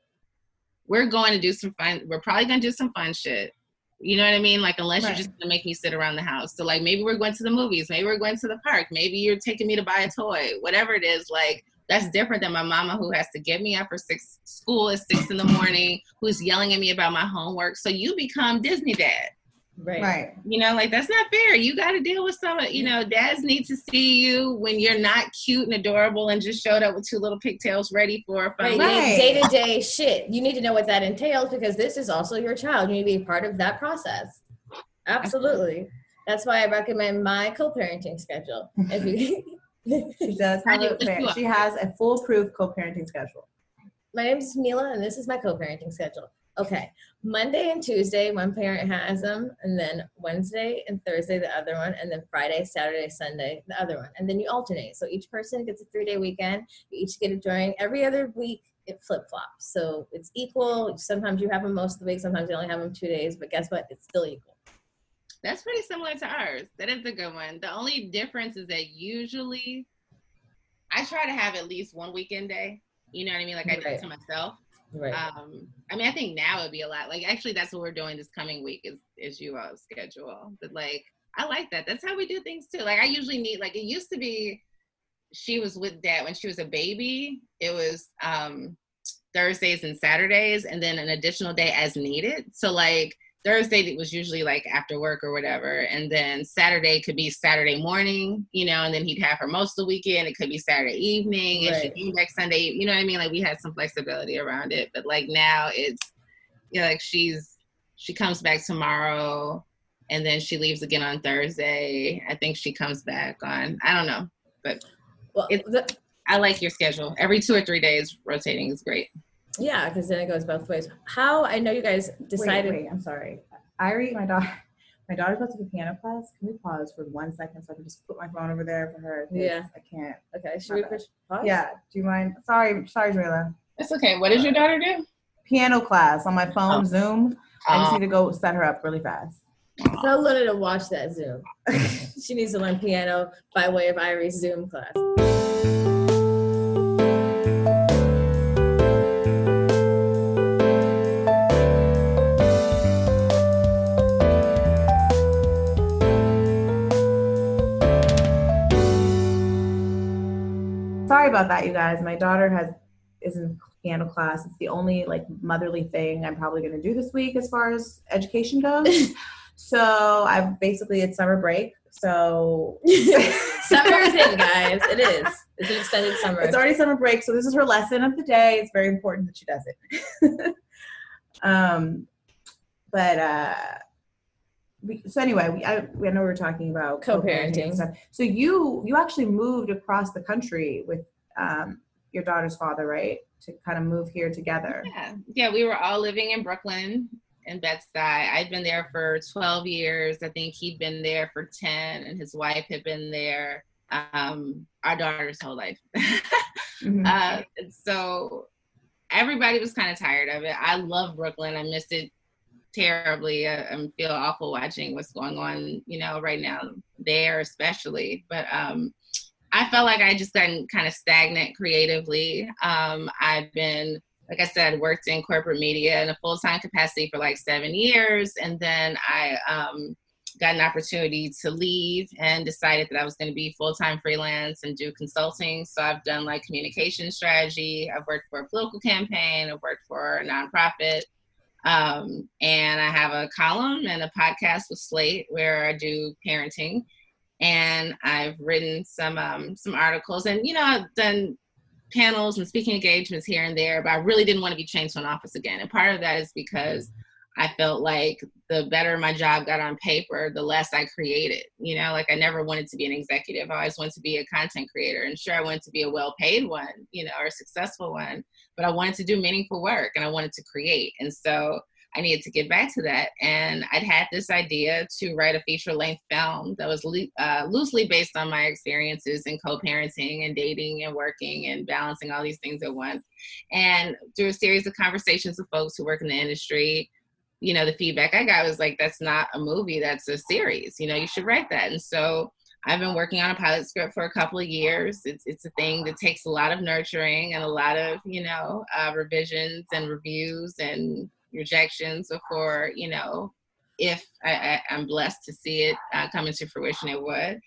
we're going to do some fun. We're probably going to do some fun shit. You know what I mean? Like unless right. you're just gonna make me sit around the house. So like maybe we're going to the movies, maybe we're going to the park, maybe you're taking me to buy a toy, whatever it is. Like that's different than my mama who has to get me up for six school at six in the morning, who's yelling at me about my homework. So you become Disney dad. Right. Right. You know, like that's not fair. You got to deal with some, you know, dads need to see you when you're not cute and adorable and just showed up with two little pigtails ready for a fun right. day to day shit. You need to know what that entails because this is also your child. You need to be part of that process. Absolutely. That's why I recommend my co-parenting schedule. If you she does have a, she has a foolproof co-parenting schedule. My name is Mila and this is my co-parenting schedule. Okay. Monday and Tuesday, one parent has them, and then Wednesday and Thursday, the other one, and then Friday, Saturday, Sunday, the other one. And then you alternate. So each person gets a three day weekend. You each get it during every other week. It flip flops. So it's equal. Sometimes you have them most of the week, sometimes you only have them two days, but guess what? It's still equal. That's pretty similar to ours. That is a good one. The only difference is that usually I try to have at least one weekend day. You know what I mean? Like I right. do to myself. Right. Um, I mean, I think now it'd be a lot. Like, actually, that's what we're doing this coming week is is you all schedule. But like, I like that. That's how we do things too. Like, I usually need like it used to be. She was with dad when she was a baby. It was um Thursdays and Saturdays, and then an additional day as needed. So like Thursday it was usually like after work or whatever, and then Saturday could be Saturday morning, you know, and then he'd have her most of the weekend. It could be Saturday evening, and right. she came back Sunday. You know what I mean? Like we had some flexibility around it, but like now it's, you know, like she's she comes back tomorrow, and then she leaves again on Thursday. I think she comes back on I don't know, but well, the, I like your schedule. Every two or three days rotating is great. Yeah, because then it goes both ways. How I know you guys decided. Wait, wait I'm sorry. Irie, my daughter, my daughter's about to take piano class. Can we pause for one second so I can just put my phone over there for her? Yeah, I can't. Okay, should we push pause? Yeah. Do you mind? Sorry, sorry, Jamilah. That's okay. What does your daughter do? Piano class on my phone, oh. Zoom. I just Um, need to go set her up really fast. Tell Luna to watch that Zoom. she needs to learn piano by way of Irie's Zoom class. About that, you guys. My daughter has is in piano class. It's the only like motherly thing I'm probably going to do this week as far as education goes. so I've basically it's summer break. So summer is in, guys. It is. It's an extended summer. it's already summer break. So this is her lesson of the day. It's very important that she does it. um, but uh, we, so anyway, we I, we I know we were talking about Co-parenting. and stuff. So you you actually moved across the country with um, your daughter's father, right? To kind of move here together. Yeah, yeah, we were all living in Brooklyn in Bed-Stuy. I'd been there for 12 years. I think he'd been there for 10, and his wife had been there um, our daughter's whole life. Mhm. uh, and so everybody was kind of tired of it. I love Brooklyn. I miss it terribly. I, I feel awful watching what's going on, you know, right now there, especially. But um, I felt like I just gotten kind of stagnant creatively. Um, I've been, like I said, worked in corporate media in a full time capacity for like seven years, and then I um, got an opportunity to leave and decided that I was going to be full time freelance and do consulting. So I've done like communication strategy. I've worked for a political campaign. I've worked for a nonprofit. Um, and I have a column and a podcast with Slate where I do parenting. And I've written some um, some articles, and you know, I've done panels and speaking engagements here and there. But I really didn't want to be chained to an office again. And part of that is because I felt like the better my job got on paper, the less I created. You know, like I never wanted to be an executive. I always wanted to be a content creator. And sure, I wanted to be a well paid one, you know, or a successful one, but I wanted to do meaningful work and I wanted to create. And so I needed to get back to that. And I'd had this idea to write a feature length film that was uh, loosely based on my experiences in co parenting and dating and working and balancing all these things at once. And through a series of conversations with folks who work in the industry, you know, the feedback I got was like, that's not a movie, that's a series. You know, you should write that. And so I've been working on a pilot script for a couple of years. It's it's a thing that takes a lot of nurturing and a lot of you know uh, revisions and reviews and rejections before you know if I, I, I'm blessed to see it uh, come into fruition, it would.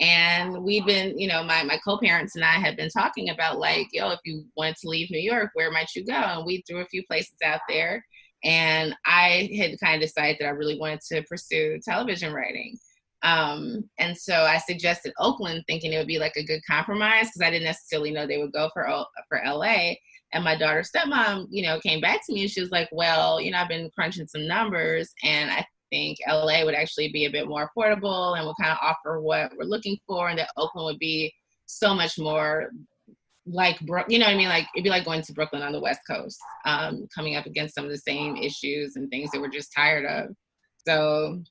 And we've been, you know, my, my co-parents and I had been talking about like, yo, if you wanted to leave New York, where might you go? And we threw a few places out there. And I had kind of decided that I really wanted to pursue television writing. Um, and so I suggested Oakland, thinking it would be like a good compromise because I didn't necessarily know they would go for for LA. And my daughter's stepmom, you know, came back to me and she was like, "Well, you know, I've been crunching some numbers, and I think LA would actually be a bit more affordable and would kind of offer what we're looking for, and that Oakland would be so much more like you know what I mean? Like it'd be like going to Brooklyn on the West Coast, um, coming up against some of the same issues and things that we're just tired of. So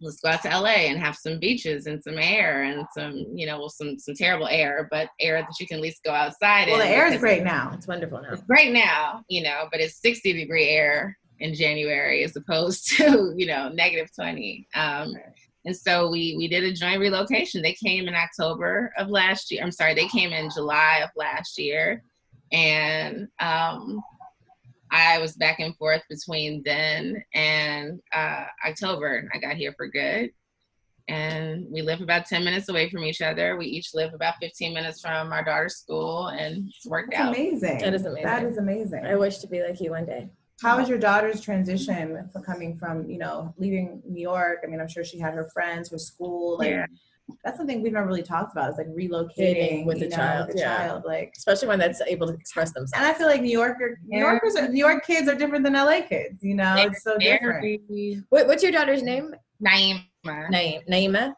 let's go out to LA and have some beaches and some air and some, you know, well, some some terrible air, but air that you can at least go outside Well, the air is great now. It's wonderful now. It's great now, you know, but it's 60 degree air in January as opposed to, you know, negative 20. Um, and so we we did a joint relocation. They came in October of last year. I'm sorry, they came in July of last year, and um, I was back and forth between then and uh, October. I got here for good, and we live about 10 minutes away from each other. We each live about 15 minutes from our daughter's school, and it's worked That's out. amazing. That is amazing. That is amazing. I wish to be like you one day. How was your daughter's transition for coming from, you know, leaving New York? I mean, I'm sure she had her friends, her school. Like, Yeah. That's something we've never really talked about. Is like Dating relocating with a know, child, with a yeah. child. Like, Especially when that's able to express themselves. and I feel like New Yorker, New Yorkers, are, New York kids are different than LA kids. You know, it's so different. Very What, what's your daughter's name? Naima. Naima. Naima.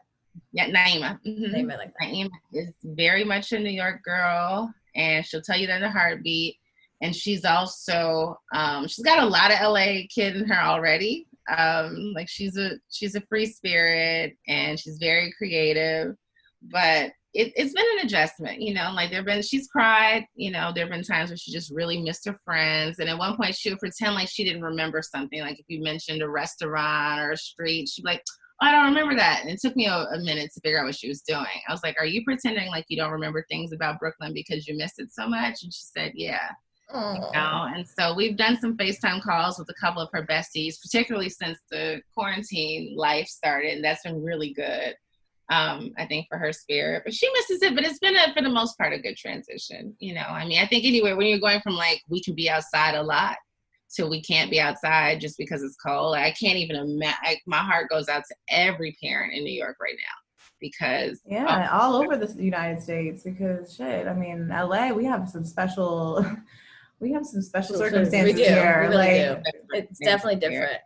Yeah, Naima. Mhm. Naima like that. Naima is very much a New York girl, and she'll tell you that in a heartbeat. And she's also um, she's got a lot of LA kid in her already. Um, like she's a she's a free spirit, and she's very creative. But it, has been an adjustment, you know, like there've been, she's cried, you know, there've been times where she just really missed her friends. And at one point she would pretend like she didn't remember something. Like if you mentioned a restaurant or a street, she'd be like, oh, I don't remember that. And it took me a, a, minute to figure out what she was doing. I was like, are you pretending like you don't remember things about Brooklyn because you missed it so much? And she said, yeah. You know? And so we've done some FaceTime calls with a couple of her besties, particularly since the quarantine life started. And that's been really good um, I think for her spirit. But she misses it, but it's been a, for the most part a good transition. You know, I mean, I think anyway, when you're going from like we can be outside a lot to we can't be outside just because it's cold. Like, I can't even imagine. My heart goes out to every parent in New York right now because yeah, oh, all over the United States. Because shit, I mean, LA, we have some special. We have some special circumstances here. We really like, do. It's definitely different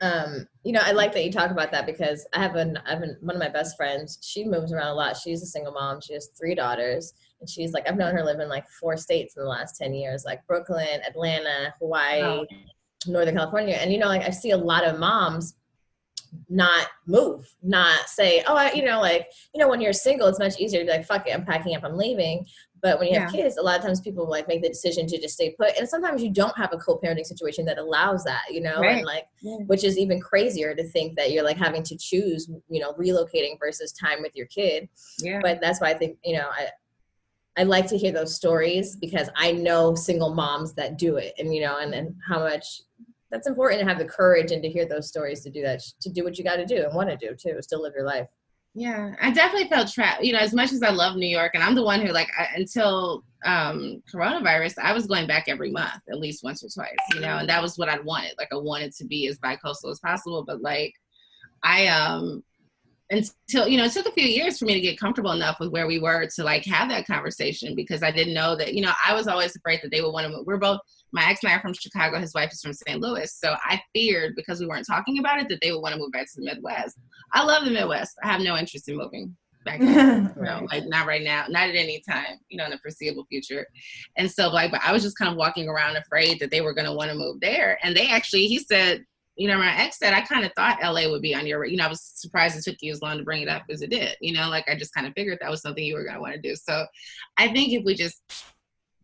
um, you know, I like that you talk about that because I have an, I have an, one of my best friends. She moves around a lot. She's a single mom. She has three daughters, and she's like, I've known her live in like four states in the last ten years, like Brooklyn, Atlanta, Hawaii. Northern California. And you know, like I see a lot of moms not move, not say, oh, I, you know, like you know, when you're single, it's much easier to be like, fuck it, I'm packing up, I'm leaving. But when you have yeah. kids, a lot of times people like make the decision to just stay put. And sometimes you don't have a co-parenting situation that allows that, you know, right. and like yeah. which is even crazier to think that you're like having to choose, you know, relocating versus time with your kid. Yeah. But that's why I think, you know, I I like to hear those stories because I know single moms that do it and you know, and, and how much that's important to have the courage and to hear those stories to do that, to do what you got to do and want to do too, still live your life. Yeah, I definitely felt trapped. You know, as much as I love New York, and I'm the one who, like, I, until um, coronavirus, I was going back every month, at least once or twice. You know, and that was what I wanted. Like, I wanted to be as bi-coastal as possible. But like, I um, until you know, it took a few years for me to get comfortable enough with where we were to like have that conversation because I didn't know that. You know, I was always afraid that they would want to. We're both my ex and I are from Chicago. His wife is from St. Louis. So I feared because we weren't talking about it that they would want to move back to the Midwest. I love the Midwest. I have no interest in moving back there. right. know, like not right now, not at any time, you know, in the foreseeable future. And so like, but I was just kind of walking around afraid that they were going to want to move there. And they actually, he said, you know, my ex said, I kind of thought LA would be on your, you know, I was surprised it took you as long to bring it up as it did, you know, like I just kind of figured that was something you were going to want to do. So I think if we just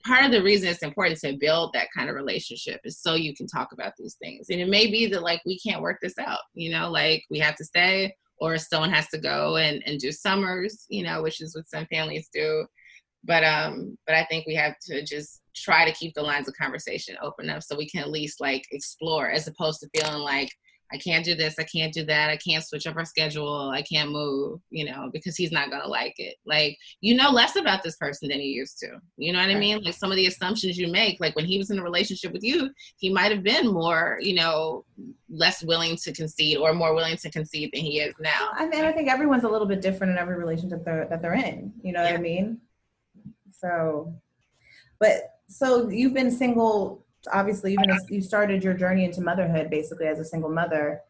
part of the reason it's important to build that kind of relationship is so you can talk about these things. And it may be that like we can't work this out, you know, like we have to stay or someone has to go and, and do summers, you know, which is what some families do. But um, but I think we have to just try to keep the lines of conversation open up so we can at least like explore as opposed to feeling like I can't do this, I can't do that, I can't switch up our schedule, I can't move, you know, because he's not gonna like it. Like, you know less about this person than you used to. You know what. I mean? Like some of the assumptions you make, like when he was in a relationship with you, he might have been more, you know, less willing to concede or more willing to concede than he is now. I mean, I think everyone's a little bit different in every relationship they're, that they're in. You know yeah. what I mean? So, but so you've been single obviously even as you started your journey into motherhood basically as a single mother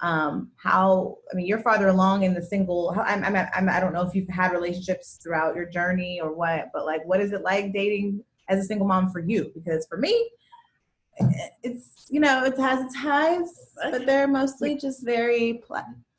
um how i mean you're farther along in the single I'm, I'm, I'm i don't know if you've had relationships throughout your journey or what but like what is it like dating as a single mom for you? Because for me it's you know it has its highs but they're mostly just very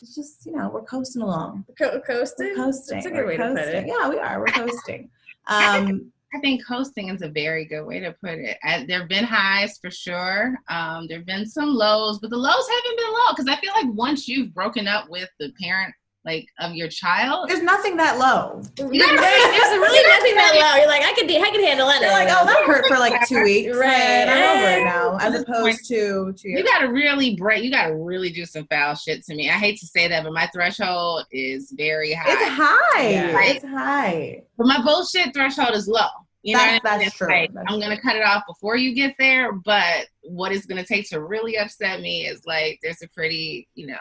it's just you know we're coasting along. Co- coasting? We're coasting. That's a good way coasting. to put it. yeah we are. We're coasting. Um I think hosting is a very good way to put it. there have been highs for sure. Um, there have been some lows, but the lows haven't been low because I feel like once you've broken up with the parent like of your child. There's nothing that low. There's really nothing that low. You're like, I can, I can handle it. You're like, oh, that hurt for like two weeks, right? I'm over it now. As opposed to, to you got to really break. You got to really do some foul shit to me. I hate to say that, but my threshold is very high. It's high. Yeah. It's high. But my bullshit threshold is low. You know, that's, that's true. Like, that's I'm gonna cut it off before you get there. But what it's gonna take to really upset me is like there's a pretty, you know,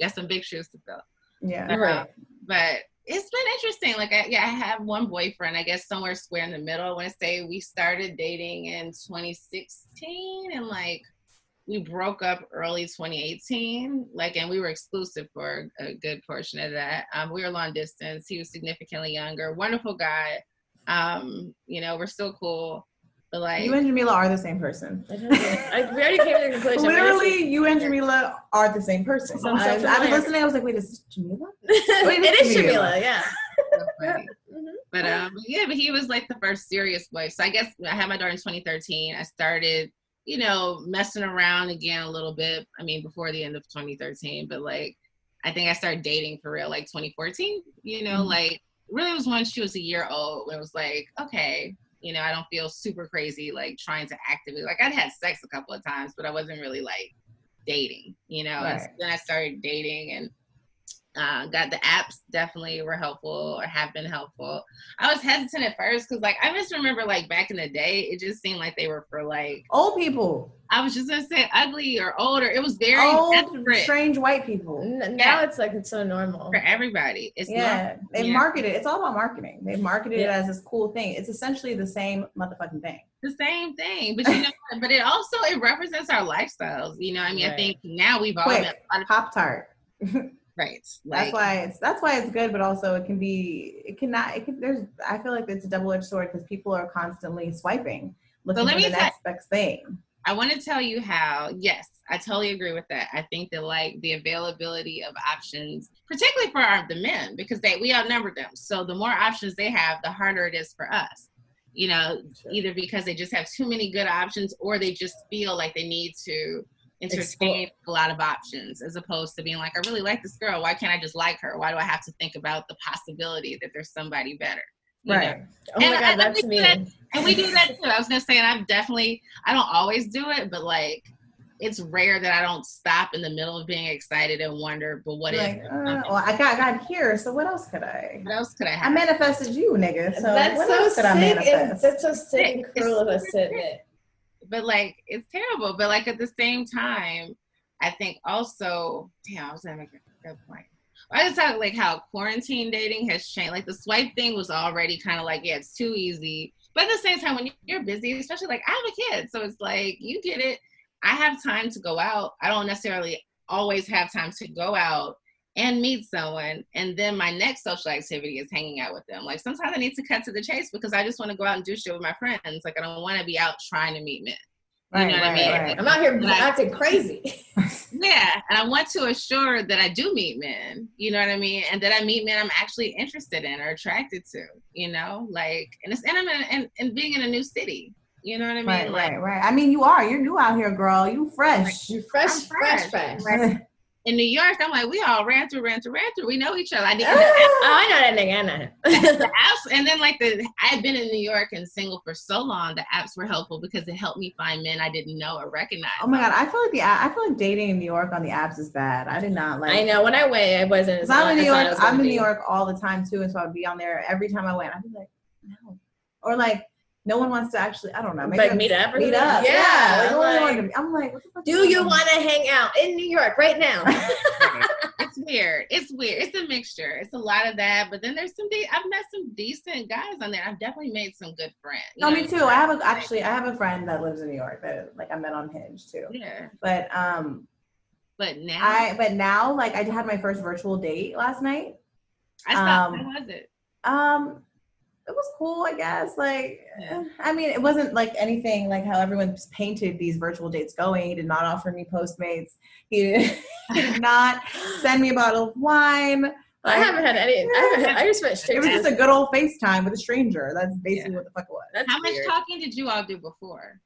got some big shoes to fill. Yeah. Right. but it's been interesting. Like, I, yeah, I have one boyfriend, I guess somewhere square in the middle. I want to say we started dating in 2016 and like we broke up early 2018. Like, and we were exclusive for a good portion of that. Um, we were long distance. He was significantly younger, wonderful guy. Um, you know, we're still cool. But like you and Jamilah are the same person. I, we already came to the conclusion. Literally, you and Jamilah are the same person. So I, I, was listening. I was like, wait, is this Jamilah? Wait, it is Jamilah. Jamilah. Yeah. so funny. But um, yeah, but he was like the first serious boy. So I guess I had my daughter in 2013. I started, you know, messing around again a little bit. I mean, before the end of 2013, but like, I think I started dating for real like 2014. You know, Mhm. like really was when she was a year old. When it was like, okay, you know, I don't feel super crazy like trying to actively like I'd had sex a couple of times, but I wasn't really like dating. You know, and so then I started dating and uh, got the apps definitely were helpful or have been helpful. I was hesitant at first because like I just remember like back in the day, it just seemed like they were for like Old people, I was just gonna say ugly or older. It was very old, desperate strange white people. N- Now it's like it's so normal. for everybody. It's Yeah, they Yeah. marketed. It's all about marketing. They marketed it as this cool thing. It's essentially the same motherfucking thing. the same thing. But you know, but it also it represents our lifestyles. You know, I mean, I think now we've all Quick, met a lot of Pop tart. right. That's why it's that's why it's good, but also it can be it cannot it can there's I feel like it's a double edged sword because people are constantly swiping, looking let for me the next best thing. I want to tell you how, yes, I totally agree with that. I think that like the availability of options, particularly for our, the men, because they we outnumber them. So the more options they have, the harder it is for us. You know, either because they just have too many good options or they just feel like they need to entertain a lot of options as opposed to being like, I really like this girl. Why can't I just like her? Why do I have to think about the possibility that there's somebody better? You know? Right. Oh my And I- god, that's I me. think and we do that too. I was gonna say, and I've definitely, I don't always do it, but like, it's rare that I don't stop in the middle of being excited and wonder, but what if? Uh, well, I got got here, so what else could I? What else could I Have? I manifested you, nigga. So that's what so else could sick. I And, manifest? that's so sick and cruel of us to admit. But like, it's terrible. But like at the same time, I think also, damn, I was gonna make a good point. I just thought like how quarantine dating has changed. Like the swipe thing was already kind of like, yeah, it's too easy. But at the same time, when you're busy, especially like I have a kid, so it's like you get it. I have time to go out. I don't necessarily always have time to go out and meet someone. And then my next social activity is hanging out with them. Like sometimes I need to cut to the chase because I just want to go out and do shit with my friends. Like I don't want to be out trying to meet men. You right, know what I mean? right. I'm out here Like- acting crazy. Yeah, and I want to assure that I do meet men, you know what I mean, and that I meet men I'm actually interested in or attracted to, you know, like, and it's and I'm in, and, and being in a new city, you know what I mean, Right, like right, right. I mean, you are. You're new out here, girl. You fresh. You fresh, I'm fresh, fresh. fresh. In New York, I'm like, we all ran through, ran through, ran through. We know each other. I didn't. oh, I know that nigga. I know the apps, and then like the I had been in New York and single for so long. The apps were helpful because it helped me find men I didn't know or recognize. Oh my god, I feel like the I feel like dating in New York on the apps is bad. I did not like. I know. When I went, I wasn't. as I'm in New York. I'm in be. New York all the time too, and so I'd be on there every time I went. I'd be like, no, or like no one wants to actually. I don't know. Like, I'm- meet up or Meet up. Yeah, Yeah. like- no one wanted to I'm like, what the fuck Do you want to hang out in New York right now? it's weird. It's weird. It's a mixture. It's a lot of that, but then there's some. De- I've met some decent guys on there. I've definitely made some good friends. No, know me too. I'm have a actually I have a friend that lives in New York that like I met on Hinge too. Yeah, But um but now I but now like I had my first virtual date last night. I stopped. um, how was it? Um it was cool, I guess. Like Yeah. I mean, it wasn't like anything like how everyone's painted these virtual dates going. He did not offer me Postmates. He did, he did not send me a bottle of wine. I haven't had any. I, haven't had, I just went straight. It was just a good old FaceTime with a stranger. That's basically Yeah. what the fuck it was. That's How much talking did you all do before?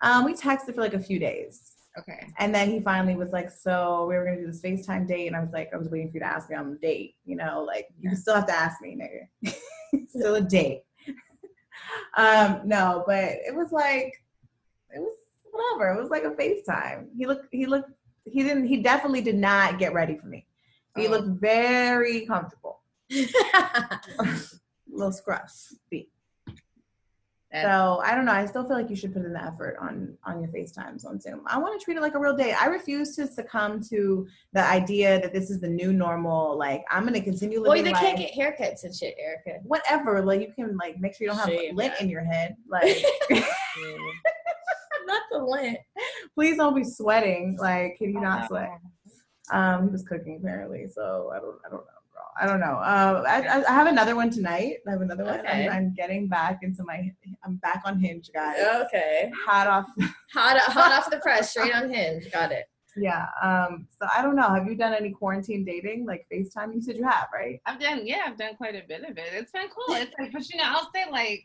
Um, we texted for like a few days. Okay. And then he finally was like, So we were gonna do this FaceTime date. And I was like, I was waiting for you to ask me on the date. You know, like you still have to ask me, nigga. still a date. um, no, but it was like it was whatever. It was like a FaceTime. He looked he looked he didn't he definitely did not get ready for me. He Oh. looked very comfortable. little scruff feet. That- So I don't know. I still feel like you should put in the effort on on your FaceTimes on Zoom. I want to treat it like a real date. I refuse to succumb to the idea that this is the new normal. Like I'm gonna continue well, living they life. can't get haircuts and shit, Erica. Whatever. Like you can like make sure you don't have Shave lint in your head. Like Not the lint. please don't be sweating. Like can you not Oh, sweat? Um, he was cooking apparently, so I don't, I don't know, girl. I don't know. Uh, I, I- I have another one tonight. I have another one. Okay. I'm, I'm getting back into my. I'm back on Hinge, guys. Okay. Hot off, Hot, hot off the press, straight on Hinge. Got it. Yeah. Um, so I don't know. Have you done any quarantine dating, like FaceTime? You said you have, right? I've done, yeah, I've done quite a bit of it. It's been cool. It's like, but you know, I'll say like,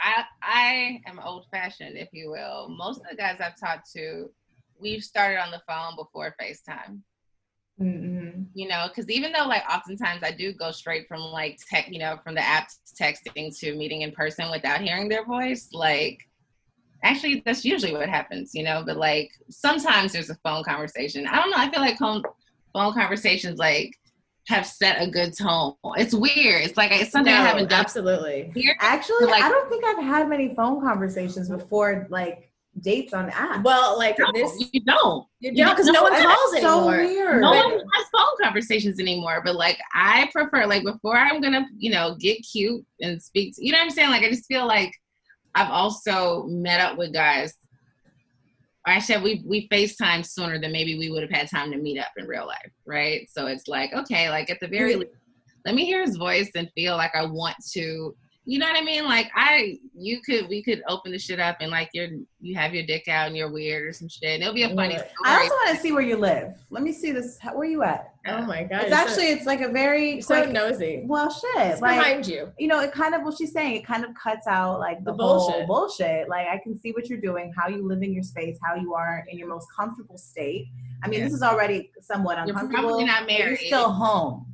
I I am old fashioned, if you will. Most of the guys I've talked to, we've started on the phone before FaceTime. Mm-hmm. You know, because even though like oftentimes I do go straight from like tech, you know, from the app texting to meeting in person without hearing their voice, like actually that's usually what happens, you know. But like sometimes there's a phone conversation. I don't know. I feel like phone phone conversations like have set a good tone. It's weird. It's like it's something I haven't done absolutely. here. Actually, Like- I don't think I've had many phone conversations before, like dates on apps. Well, like No, this, you don't. you don't because no one calls so anymore. weird. No But- one has phone conversations anymore, but like I prefer like before I'm gonna, you know, get cute and speak. To, you know what I'm saying? Like I just feel like I've also met up with guys. I said we we FaceTime sooner than maybe we would have had time to meet up in real life, right? So it's like okay, like at the very least, let me hear his voice and feel like I want to. You know what I mean? Like I, you could, we could open the shit up and like you're, you have your dick out and you're weird or some shit. And it'll be a funny story. I also want to see where you live. Let me see this. How- Where you at? Oh my god! It's you're so- actually it's like a very you're so quick. nosy. well, shit. It's Like behind you. you know, it kind of what she's saying. It kind of cuts out like the, The whole bullshit. bullshit. Like I can see what you're doing, how you live in your space, how you are in your most comfortable state. I mean, Yeah. this is already somewhat uncomfortable. You're uncomfortable. probably not married. You're still home.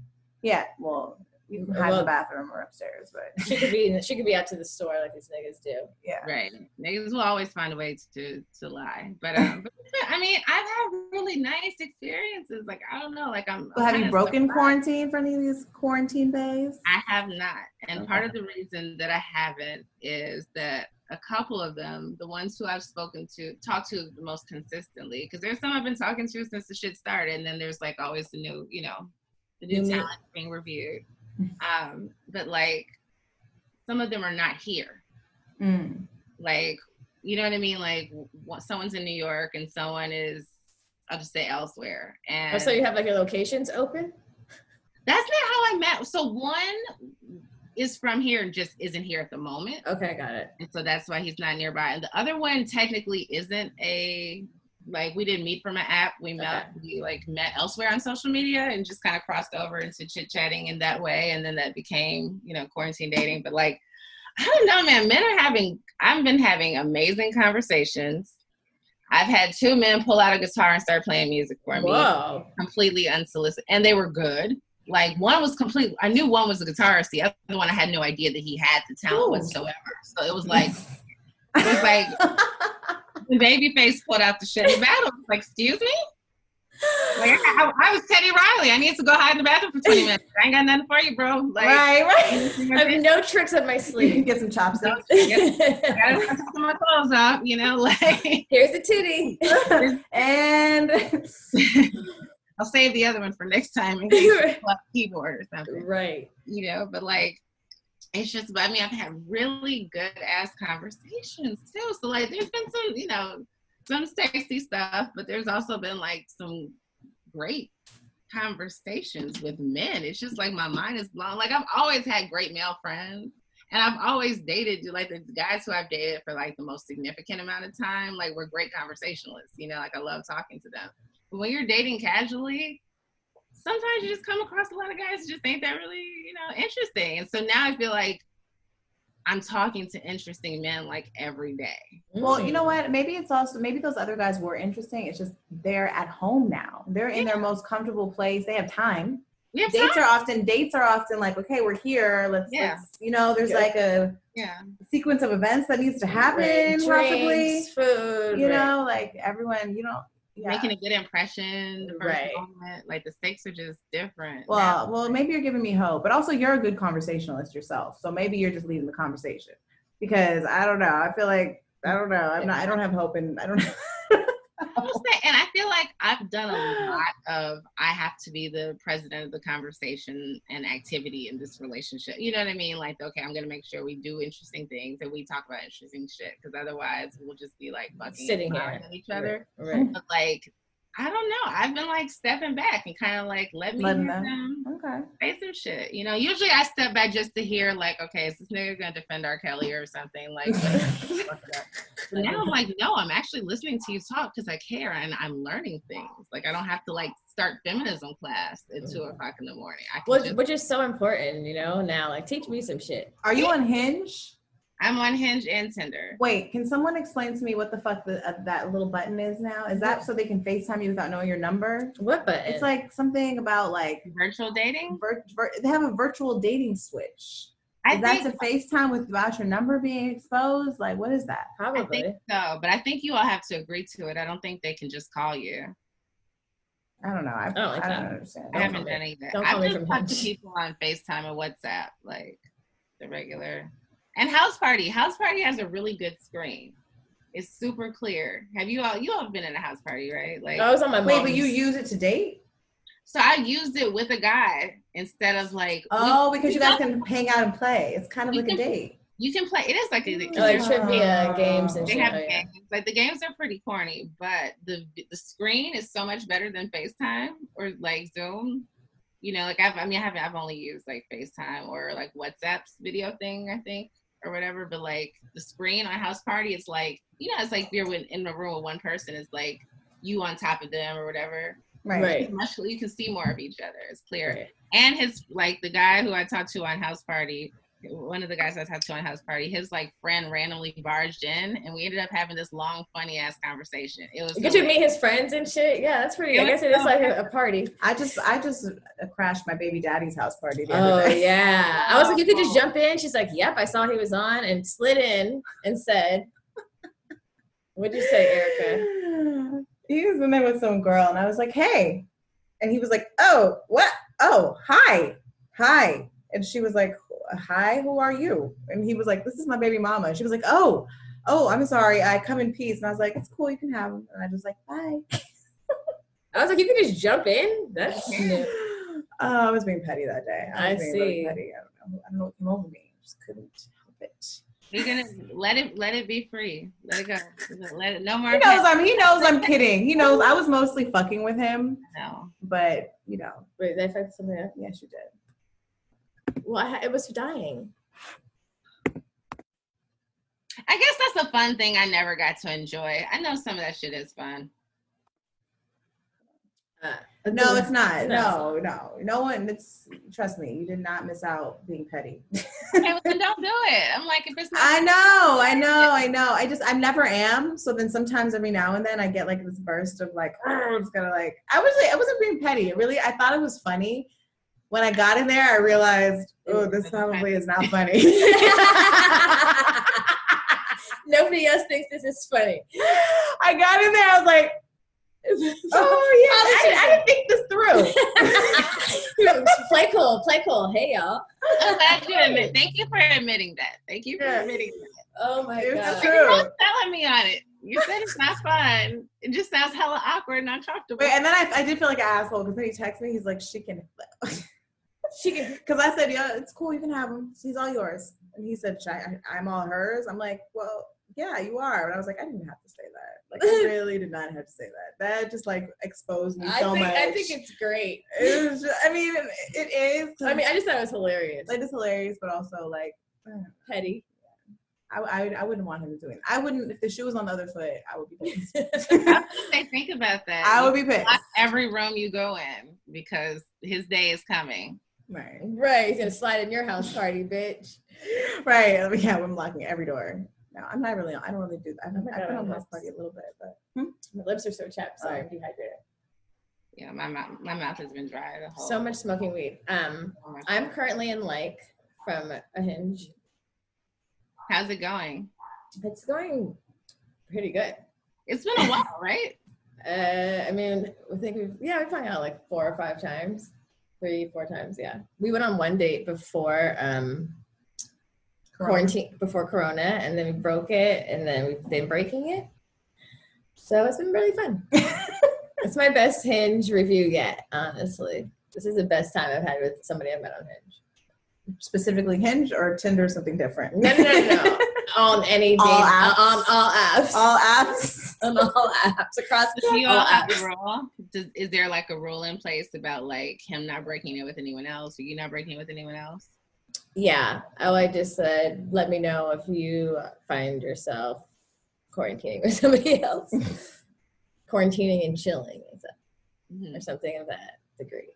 Yeah. Well, you can hide in the bathroom or upstairs, but She could be. She could be out to the store like these niggas do. yeah. Right. Niggas will always find a way to to lie. But um but, I mean, I've had really nice experiences. Like I don't know, like I'm So have you broken surprised. quarantine for any of these quarantine days? I have not. And part of the reason that I haven't is that a couple of them, the ones who I've spoken to, talked to the most consistently, because there's some I've been talking to since the shit started, and then there's like always the new, you know, the new You mean- talent being reviewed. Um, but like some of them are not here. Mm. like you know what i mean like someone's in new york and someone is i'll just say elsewhere and Oh, so you have like your locations open? that's not how i met so one is from here and just isn't here at the moment Okay, got it. and so that's why he's not nearby and the other one technically isn't a like we didn't meet from an app. We met we like met elsewhere on social media and just kind of crossed over into chit chatting in that way and then that became you know quarantine dating. But like i don't know man. Men are having i've been having amazing conversations. I've had two men pull out a guitar and start playing music for me. Whoa. completely unsolicited and they were good. Like one was complete i knew one was a guitarist. The other one i had no idea that he had the talent Ooh. whatsoever. So it was like it was like Babyface put out the shit in the battle. I was like, excuse me? Like, I, I was Teddy Riley. I need to go hide in the bathroom for 20 minutes. I ain't got nothing for you, bro. Like, right, right. I have no tricks up my sleeve. get some chopsticks. I gotta put my clothes up, you know, like Here's a titty. and I'll save the other one for next time in case it's keyboard or something. right. You know, but like it's just I mean, I've had really good ass conversations too. So like there's been some, you know, some sexy stuff, but there's also been like some great conversations with men. It's just like my mind is blown. Like I've always had great male friends. And I've always dated like the guys who I've dated for like the most significant amount of time, like we're great conversationalists, you know, like I love talking to them. But when you're dating casually, sometimes you just come across a lot of guys who just ain't that really, you know, interesting. And so now I feel like I'm talking to interesting men like every day. well, you know what? Maybe it's also maybe those other guys were interesting. It's just they're at home now. They're in their most comfortable place. They have time. We have Dates time. are often dates are often like, okay, we're here. Let's, Yeah. let's you know, there's Yeah. like a yeah. sequence of events that needs to happen, Right. possibly. Drinks, food. You right. know, like everyone, you know, yeah. Making a good impression the first Right. moment. Like the stakes are just different. Well, now. well, maybe you're giving me hope, but also you're a good conversationalist yourself. So maybe you're just leading the conversation because I don't know. I feel like I don't know. I'm not. I don't have hope, and I don't. I will say, and I feel like I've done a lot of I have to be the president of the conversation and activity in this relationship. You know what I mean? Like, okay, I'm gonna make sure we do interesting things and we talk about interesting shit because otherwise we'll just be like fucking Sitting here. at each other. Right. But like I don't know. I've been like stepping back and kind of like let me Letting hear them- them Okay. say some shit. You know, usually I step back just to hear like, okay, is this nigga gonna defend R. Kelly or something like? But now I'm like, no, I'm actually listening to you talk because I care and I'm learning things. Like I don't have to like start feminism class at two mm-hmm. o'clock in the morning. I can Which, just, which is so important, you know. Now, like, teach me some shit. Are you on Hinge? I'm on Hinge and Tinder. Wait, can someone explain to me what the fuck the, uh, that little button is now? Is that so they can FaceTime you without knowing your number? What button? It's like something about like Virtual dating. vir- vir- they have a virtual dating switch. I Is that think to FaceTime without your number being exposed? Like, what is that? I probably. think so, but I think you all have to agree to it. I don't think they can just call you. I don't know. I, I don't like I don't understand. I Don't haven't call me. done either. Don't I've just talked to people on FaceTime and WhatsApp, like the regular. And House Party. House Party has a really good screen. It's super clear. Have you all you all have been in a house party, right? Like I was on my Wait, mom's. but you use it to date? so I used it with a guy instead of like we- Oh, because you guys can hang out and play. It's kind of You like a date. you can play it is like a mm. like Oh. trivia games and they shit. have Oh, yeah. games. Like the games are pretty corny, but the the screen is so much better than FaceTime or like Zoom. You know, like I've I mean I haven't I've only used like FaceTime or like WhatsApp's video thing, I think, or whatever. But like the screen on House Party, it's like you know, it's like you're in in a room with one person, it's like you on top of them or whatever. Right. Right. Much you can see more of each other. It's clear. Right. And his like the guy who I talked to on House Party, one of the guys I talked to on House Party, his like friend randomly barged in, and we ended up having this long, funny ass conversation. It was Get you to meet his friends and shit. Yeah, that's pretty. I guess it is like a, a party. I just I just crashed my baby daddy's house party the Oh other day. yeah. I was like, you could just jump in. She's like, yep. I saw he was on and slid in and said, "What'd you say, Erica?" he was in there with some girl, and I was like, "Hey," and he was like, "Oh, what? Oh, hi, hi," and she was like, "Hi, who are you?" And he was like, "This is my baby mama." And she was like, "Oh, oh, I'm sorry, I come in peace," and I was like, "It's cool, you can have him," and I just like, "Bye." I was like, you can just jump in. That's new. Oh, I was being petty that day. I was being really see. petty. I don't know. I don't know what came over me. I just couldn't help it. You're gonna let it let it be free. Let it go. Let it no more. He knows I'm. He knows I'm kidding. He knows I was mostly fucking with him, No. but you know, Wait, did I fuck something up? yes, you did. Well, I, it was dying. I guess that's a fun thing I never got to enjoy. I know some of that shit is fun. Uh, No, it's not. No, No, no, no one. It's trust me. You did not miss out being petty. Okay, well, then don't do it. I'm like, if it's not, I know, I know, I know. I just, I never am. So then sometimes every now and then I get like this burst of like, oh, I'm just gonna like. I was like, I wasn't being petty. Really, I thought it was funny. When I got in there, I realized, oh, this probably is not funny. Nobody else thinks this is funny. I got in there. I was like, oh yeah, I, I didn't think this through. play cool, play cool. Hey y'all. I'm glad you admit. Thank you for admitting that. Thank you for Yeah. admitting that. Oh my It's god. true. You're not telling me on it. You said it's not fun. It just sounds hella awkward and uncomfortable. Wait, and then I, I did feel like an asshole because then he texted me. He's like, she can, She can. because I said, yeah, it's cool. You can have him. He's all yours. And he said, I, I'm all hers. I'm like, well, yeah, you are. And I was like, I didn't have to say that. Like, I really did not have to say that. That just like exposed me I so think much. I think it's great. It was just, I mean, it is. I mean, I just thought it was hilarious. Like it is hilarious, but also like, Petty. I, I, I wouldn't want him to do it. I wouldn't if the shoe was on the other foot. I would be pissed. they think about that. I would be pissed. every room you go in because his day is coming. Right. right. He's gonna slide in your house party, bitch. Right. Yeah, I'm locking every door. No, I'm not really. I don't really do that. I've, Oh been on house party a little bit, but My lips are so chapped. Sorry, I'm dehydrated. Yeah, my mouth, my mouth has been dry the whole. So much smoking weed. Um, oh I'm currently in like from a hinge. How's it going? It's going pretty good. It's been a while, right? Uh, I mean, I think we've yeah we've hung out like four or five times, three four times. Yeah, we went on one date before um quarantine before Corona, and then we broke it, and then we've been breaking it. So it's been really fun. it's my best Hinge review yet, honestly. This is the best time I've had with somebody I've met on Hinge. specifically Hinge or Tinder, something different. No, no, no, no. on any date, All apps. on all apps. All apps. On all apps across Do you all all have apps. a rule? Does, is there like a rule in place about like him not breaking it with anyone else, or you not breaking it with anyone else? Yeah. Oh, I just said, let me know if you find yourself quarantining with somebody else. quarantining and chilling is that- Mhm. or something of that degree.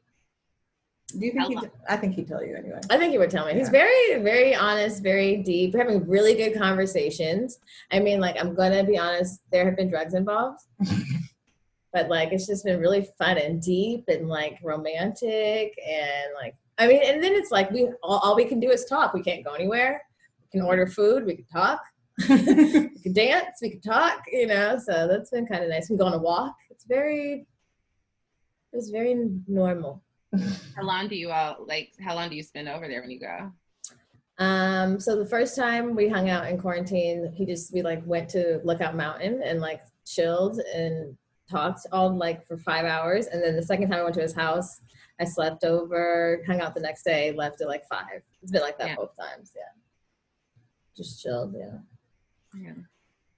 Do you think he? I think he'd tell you anyway. I think he would tell me. He's very, very honest, very deep. We're having really good conversations. I mean, like, I'm gonna be honest, there have been drugs involved. but like it's just been really fun and deep and like romantic and like I mean, and then it's like we all, all we can do is talk. We can't go anywhere. We can order food. We can talk. we can dance. We can talk. You know, so that's been kind of nice. We can go on a walk. It's very, it's very normal. How long do you all like? How long do you spend over there when you go? Um, so the first time we hung out in quarantine, he just we like went to Lookout Mountain and like chilled and talked all like for five hours. And then the second time I went to his house, I slept over, hung out the next day, left at like five. It's been like that Yeah. both times, yeah. Just chilled, yeah. Yeah.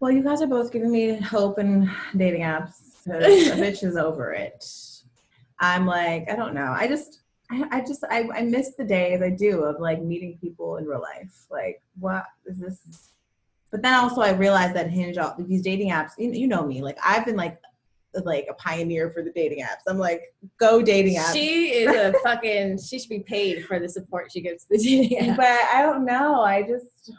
Well, you guys are both giving me hope and dating apps because a bitch is over it. I'm like, I don't know. I just, I, I just, I, I miss the days I do of like meeting people in real life. Like, what is this? But then also I realized that Hinge, all these dating apps, you, you know me, like I've been like, like a pioneer for the dating apps. I'm like, go dating apps. She is a fucking she should be paid for the support she gives to the dating app. but I don't know. I just,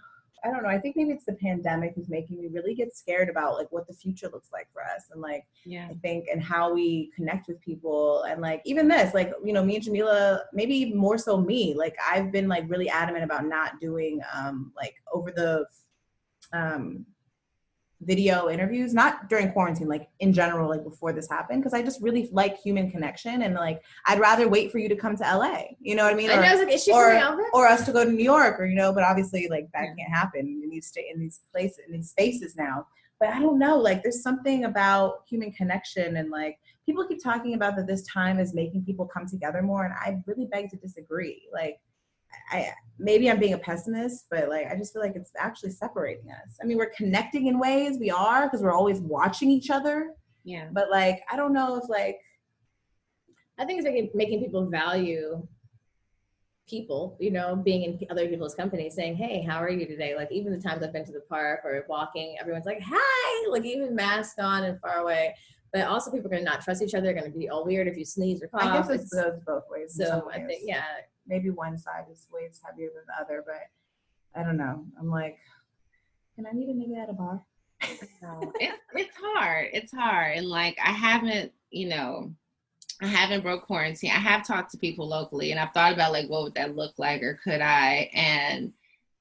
I don't know. I think maybe it's the pandemic is making me really get scared about like what the future looks like for us and like Yeah. I think and how we connect with people and like even this like you know me and Jamilah maybe more so me like I've been like really adamant about not doing um like over the um video interviews not during quarantine like in general like before this happened because I just really like human connection and like I'd rather wait for you to come to LA you know what I mean Or- know, I was like, or- or us to go to New York or you know, but obviously like that can't happen. You need to stay in these places in these spaces now. But I don't know, like there's something about human connection and like people keep talking about that this time is making people come together more and I really beg to disagree. Like I maybe I'm being a pessimist, but like I just feel like it's actually separating us. I mean, we're connecting in ways we are because we're always watching each other, Yeah. but like I don't know if like I think it's making making people value people, you know, being in other people's company, saying, "Hey, how are you today?" Like even the times I've been to the park or walking, everyone's like, "Hi!" Like even masked on and far away. But also, people are gonna not trust each other. They're gonna be all weird if you sneeze or cough. I guess it It's- goes both ways. so I think, yeah, maybe one side is weighs heavier than the other, but I don't know. I'm like, can I meet a nigga at a bar? It's it's hard. It's hard, and like I haven't, you know, I haven't broke quarantine. I have talked to people locally, and I've thought about like what would that look like, or could I? And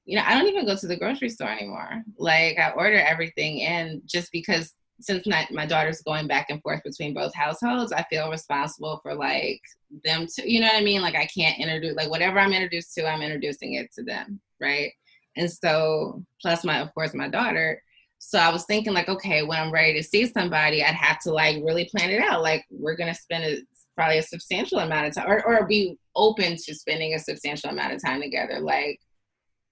you know, I don't even go to the grocery store anymore. Like I order everything and just because since my, my daughter's going back and forth between both households, I feel responsible for like them to, you know what I mean? Like I can't introduce like whatever I'm introduced to, I'm introducing it to them, right? And so plus my of course my daughter. So I was thinking like, okay, when I'm ready to see somebody, I'd have to like really plan it out. Like we're gonna spend a, probably a substantial amount of time, or or be open to spending a substantial amount of time together. Like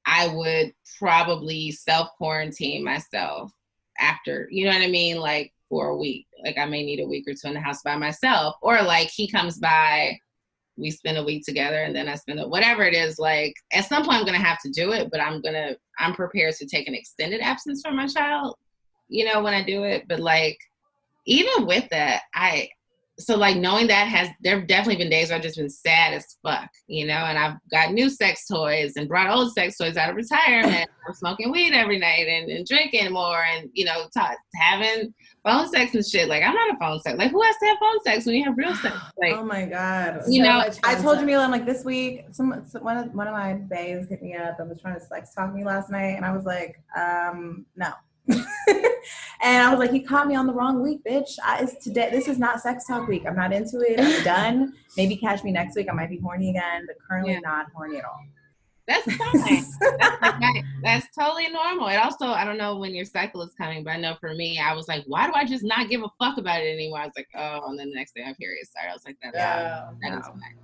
I would probably self quarantine myself after, you know what I mean, like for a week. Like I may need a week or two in the house by myself, or like he comes by, we spend a week together, and then I spend a, whatever it is. Like at some point, I'm gonna have to do it, but I'm gonna I'm prepared to take an extended absence from my child, you know, when I do it. But like even with that, I so like knowing that has there have definitely been days where I've just been sad as fuck, you know, and I've got new sex toys and brought old sex toys out of retirement. I'm smoking weed every night and, and drinking more and you know ta having phone sex and shit. Like I'm not a phone sex. Like who has to have phone sex when you have real sex? Like oh my god! You know, I told stuff. Jamilah, I'm like this week. Some some- one of one of my bays hit me up and was trying to sex talk me last night, and I was like, um, no. and I was like, he caught me on the wrong week, bitch. I, it's today. This is not sex talk week. I'm not into it. I'm done. Maybe catch me next week. I might be horny again, but currently Yeah. not horny at all. that's fine. that's, like, that- that's totally normal. It also, I don't know when your cycle is coming, but I know for me, I was like, why do I just not give a fuck about it anymore? I was like, oh, and then the next day my period started. I was like, that's Yeah, that no. is fine.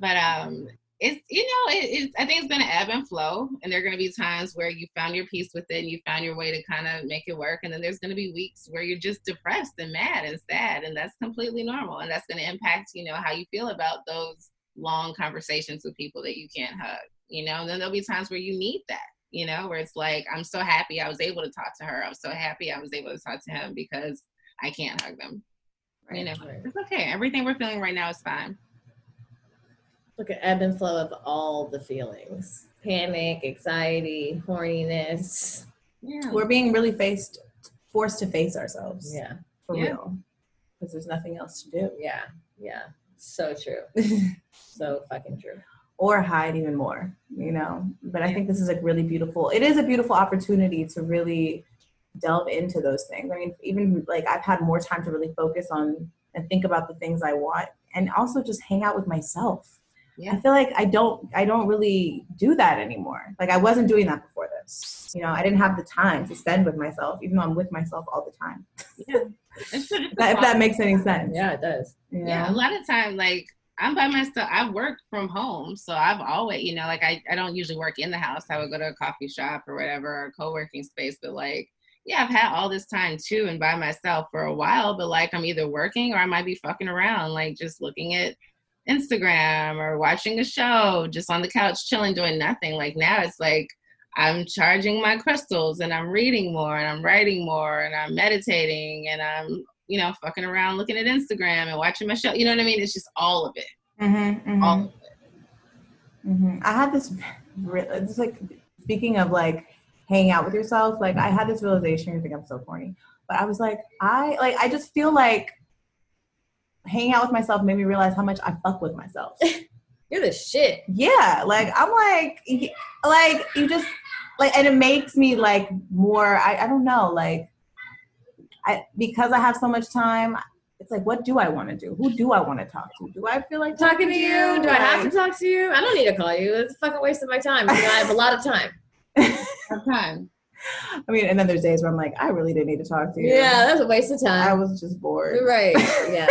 But um, it's you know it, it's i think it's going to ebb and flow and there are going to be times where you found your peace with it and you found your way to kind of make it work and then there's going to be weeks where you're just depressed and mad and sad and that's completely normal and that's going to impact you know how you feel about those long conversations with people that you can't hug you know and then there'll be times where you need that you know where it's like i'm so happy i was able to talk to her. I'm so happy i was able to talk to him because i can't hug them. Right. you know it's okay. Everything we're feeling right now is fine Look at ebb and flow of all the feelings panic, anxiety, horniness. Yeah. We're being really faced, forced to face ourselves. Yeah. For Yeah. real. Because there's nothing else to do. Yeah. Yeah. So true. so fucking true. Or hide even more, you know? But I think this is a really beautiful, it is a beautiful opportunity to really delve into those things. I mean, even like I've had more time to really focus on and think about the things I want and also just hang out with myself. Yeah. I feel like I don't I don't really do that anymore. Like I wasn't doing that before this. You know, I didn't have the time to spend with myself, even though I'm with myself all the time. It's just- If that, makes any sense. Yeah, it does. You yeah a lot of time like i'm by myself i work from home so i've always you know like I, I don't usually work in the house i would go to a coffee shop or whatever or co-working space but like yeah i've had all this time too and by myself for a while but like i'm either working or i might be fucking around like just looking at instagram or watching a show just on the couch chilling doing nothing like now it's like i'm charging my crystals and i'm reading more and i'm writing more and i'm meditating and i'm you know, fucking around looking at Instagram and watching my show. You know what I mean? It's just all of it. Mhm, mhm. All of it. hmm I had this, it's like speaking of like hanging out with yourself. Like I had this realization. you think I'm so corny, but I was like, I like I just feel like hanging out with myself made me realize how much I fuck with myself. You're the shit. yeah, like I'm like, like you just like, and it makes me like more. I I don't know, like I because I have so much time. It's like, what do I want to do? Who do I want to talk to? Do I feel like Talking to you? Do I have to talk to you? I don't need to call you. It's a fucking waste of my time. I have a lot of time. Have time. I mean, and then there's days where I'm like, I really didn't need to talk to you. Yeah, that's a waste of time. I was just bored. Right. Yeah.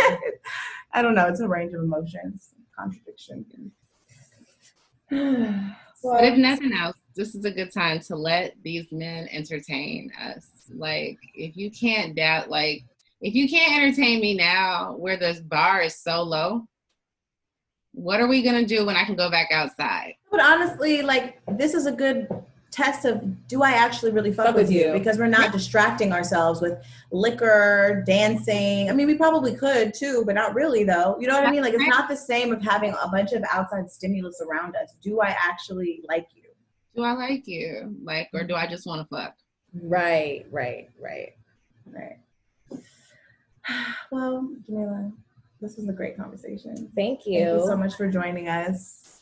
I don't know. It's a range of emotions, contradiction. But if nothing else, this is a good time to let these men entertain us. Like, if you can't doubt, like, if you can't entertain me now where the bar is so low, what are we gonna do when I can go back outside? But honestly, like this is a good test of do I actually really fuck, Fuck with with you? you. Because we're not distracting ourselves with liquor, dancing. I mean, we probably could too, but not really though. You know what I mean? Like it's not the same of having a bunch of outside stimulus around us. Do I actually like you? Do I like you? Like, or do I just want to fuck? Right, right, right. Right. Well, Jamilah, this was a great conversation. Thank you. Thank you so much for joining us.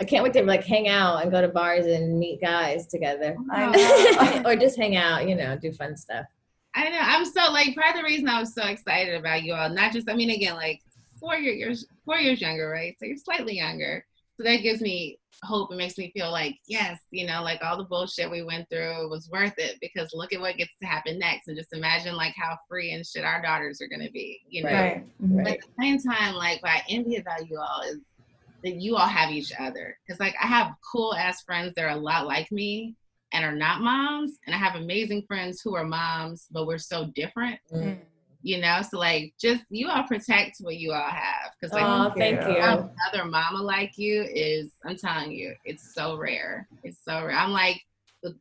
I can't wait to like hang out and go to bars and meet guys together. Oh I know. or just hang out, you know, do fun stuff. I know. I'm so like part of the reason I was so excited about you all. Not just I mean again like four years four years younger, right? So you're slightly younger. So that gives me hope. It makes me feel like yes, you know, like all the bullshit we went through was worth it because look at what gets to happen next, and just imagine like how free and shit our daughters are gonna be. You know. right. Right. Mm-hmm. But at the same time, like what I envy about you all is that you all have each other. Because like I have cool ass friends that are a lot like me and are not moms, and I have amazing friends who are moms, but we're so different. Mm. You know, so like just you all protect what you all have. Because like Oh, thank you. you. have another mama like you is I'm telling you, it's so rare. It's so rare. I'm like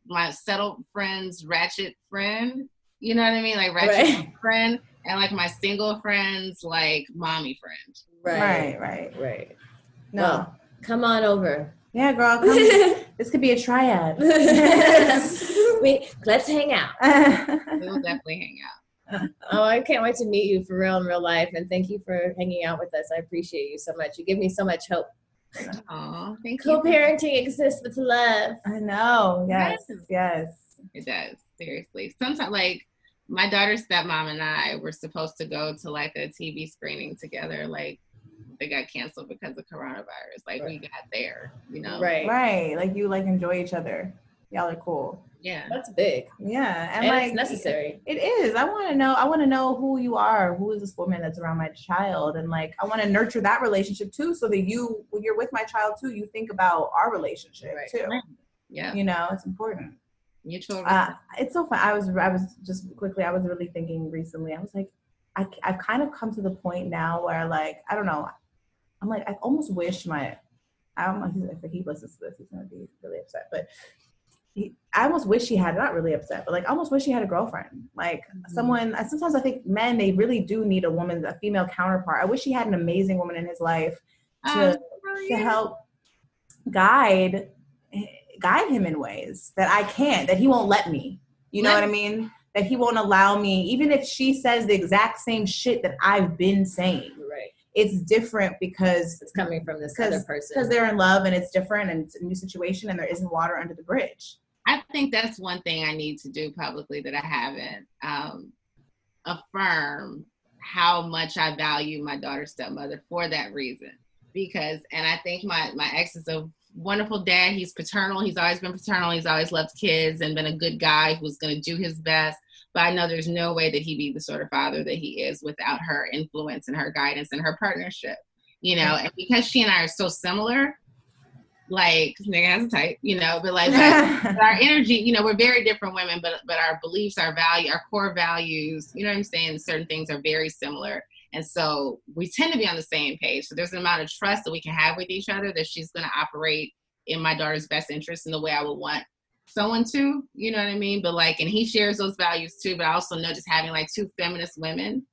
my settled friend's ratchet friend. You know what I mean? Like ratchet Right. friend, and like my single friend's like mommy friend. Right, right. right. No. Well, come on over. yeah, girl. Come. this could be a triad. we let's hang out. We'll definitely hang out. Oh, I can't wait to meet you for real in real life, and thank you for hanging out with us. I appreciate you so much. You give me so much hope. Oh, thank you. Co-parenting exists with love. I know. Yes. Yes. Yes. It does, seriously. Sometimes, like, my daughter's stepmom and I were supposed to go to like a TV screening together. Like, they got canceled because of coronavirus. Like, we got there, you know? Right. Right. Like you like enjoy each other. Y'all are cool. Yeah. That's big. Yeah, and, And, like it's necessary. It is. I want to know. I want to know who you are. Who is this woman that's around my child? And like, I want to nurture that relationship too, so that you, when you're with my child too, you think about our relationship Right. too. Right. Yeah. You know, it's important. Mutual. Uh, it's so fun. I was, I was just quickly. I was really thinking recently. I was like, I, I've kind of come to the point now where like, I don't know. I'm like, I almost wish my, I don't know if he listens to this, he's gonna be really upset. But he, I almost wish he had, not really upset, but like, I almost wish he had a girlfriend, like Mhm. someone. I- Sometimes I think men, they really do need a woman, a female counterpart. I wish he had an amazing woman in his life to Oh, to help guide guide him in ways that I can't, that he won't let me. You know Let- what I mean? That he won't allow me, even if she says the exact same shit that I've been saying. Right. It's different because It's coming from this other person. because they're in love and it's different and it's a new situation and there isn't water under the bridge. I think that's one thing I need to do publicly that I haven't. Um, affirm how much I value my daughter's stepmother for that reason. Because, and I think my my ex is a wonderful dad. He's paternal. He's always been paternal. He's always loved kids and been a good guy who's going to do his best. But I know there's no way that he'd be the sort of father that he is without her influence and her guidance and her partnership. You know, and because she and I are so similar, like nigga has a type, you know, but like but but our energy, you know, we're very different women, but but our beliefs, our value, our core values, you know what I'm saying? Certain things are very similar. And so we tend to be on the same page. So there's an amount of trust that we can have with each other that she's gonna operate in my daughter's best interest in the way I would want someone to, you know what I mean? But like and he shares those values too, but I also know just having like two feminist women,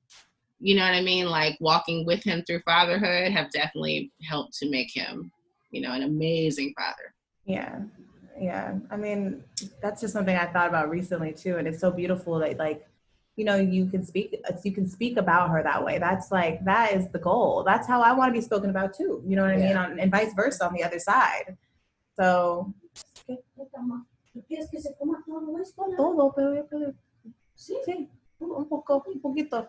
you know what I mean, like walking with him through fatherhood have definitely helped to make him, you know, an amazing father. Yeah. Yeah. I mean, that's just something I thought about recently too. And it's so beautiful that like, you know, you can speak you can speak about her that way. That's like that is the goal. That's how I want to be spoken about too. You know what I mean? Yeah. On, and vice versa on the other side. So ¿Tú quieres que se coma todo esto? la- todo, pero yo puedo- Sí, sí, un un poco, un poquito.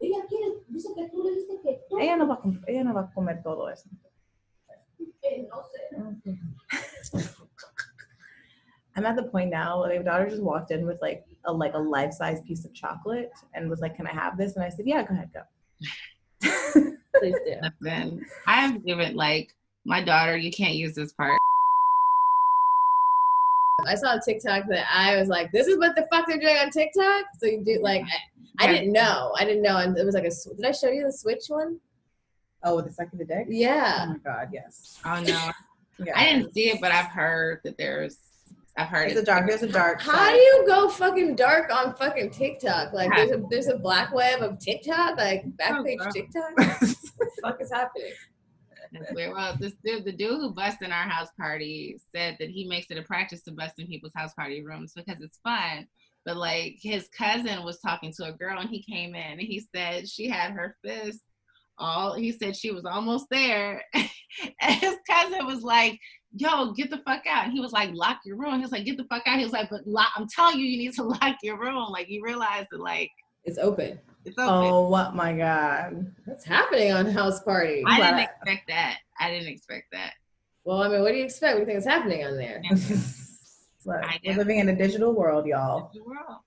ella quiere, dice que tú le diste que todo. Ella no va a, com- ella no va a comer todo eso. Eh, no sé. I'm at the point now where my daughter just walked in with like a like a life size piece of chocolate and was like, "Can I have this?" And I said, "Yeah, go ahead, go." Please do. Listen, I have given like my daughter, you can't use this part. I saw a TikTok that I was like, "This is what the fuck they're doing on TikTok." So you do like, I, I didn't know, I didn't know, and it was like a. Did I show you the Switch one? Oh, with the second dick? Oh Yeah, Oh my god, yes. Oh no, Yeah. I didn't see it, but I've heard that there's. I've heard It's a dark. There's a dark. How side. do you go fucking dark on fucking TikTok? Like there's a there's a black web of TikTok, like backpage girl. TikTok. what the fuck is happening? Well, this dude, the dude who busted in our house party said that he makes it a practice to bust in people's house party rooms because it's fun. But like his cousin was talking to a girl and he came in and he said she had her fist all. He said she was almost there, and his cousin was like, "Yo, get the fuck out!" And he was like, "Lock your room." He was like, "Get the fuck out!" He was like, "But lock, I'm telling you, you need to lock your room." Like you realize that like It's open. It's open. Oh what my god. What's happening on house party? I didn't expect that. I didn't expect that. Well, I mean, what do you expect? What do you think is happening on there? Look, we're living in a digital world, y'all. The world.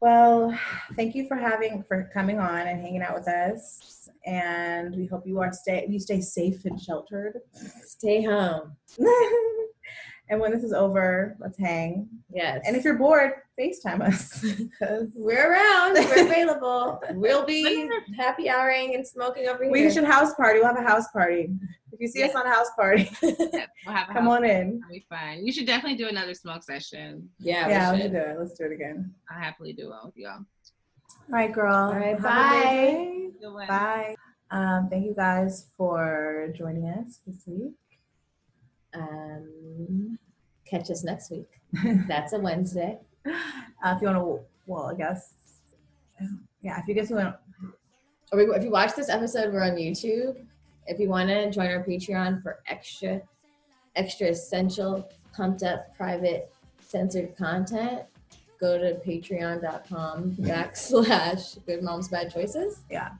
Well, thank you for having for coming on and hanging out with us. And we hope you are stay you stay safe and sheltered. Stay home. and when this is over, let's hang. Yes. And if you're bored, FaceTime us. 'Cause we're around, we're available. We'll be happy houring and smoking over here. we should house party. We'll have a house party. If you see us on a house party, Yes, we'll have a come house on in. It'll be fun. You should definitely do another smoke session. yeah, Yeah, we we should. should do it. Let's do it again. I'll happily do one with y'all. All right, girl. All right, bye. great day. Good one. Bye. Um, thank you guys for joining us this week. Um, catch us next week. That's a Wednesday. Uh, if you want to, well, I guess, yeah, if you guys want, Or if you watch this episode, we're on YouTube. If you want to join our Patreon for extra, extra essential, pumped up, private, censored content, go to patreon.com backslash good moms bad choices. Yeah.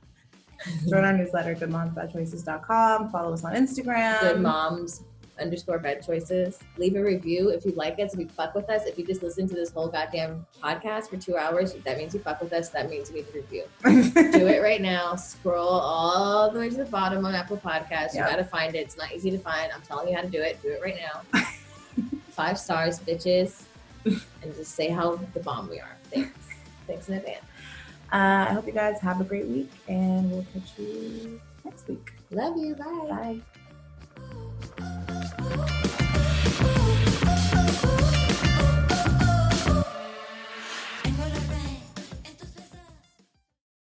join our newsletter, goodmomsbadchoices.com. Follow us on Instagram. Good moms underscore bad choices. Leave a review if you like us, if you fuck with us. If you just listen to this whole goddamn podcast for two hours, that means you fuck with us. That means you need a review. Do it right now. Scroll all the way to the bottom on Apple Podcasts. You Yeah. gotta find it. It's not easy to find. I'm telling you how to do it. Do it right now. Five stars, bitches. And just say how the bomb we are. Thanks. Thanks in advance. Uh, I hope you guys have a great week, and we'll catch you next week. Love you. Bye. Bye.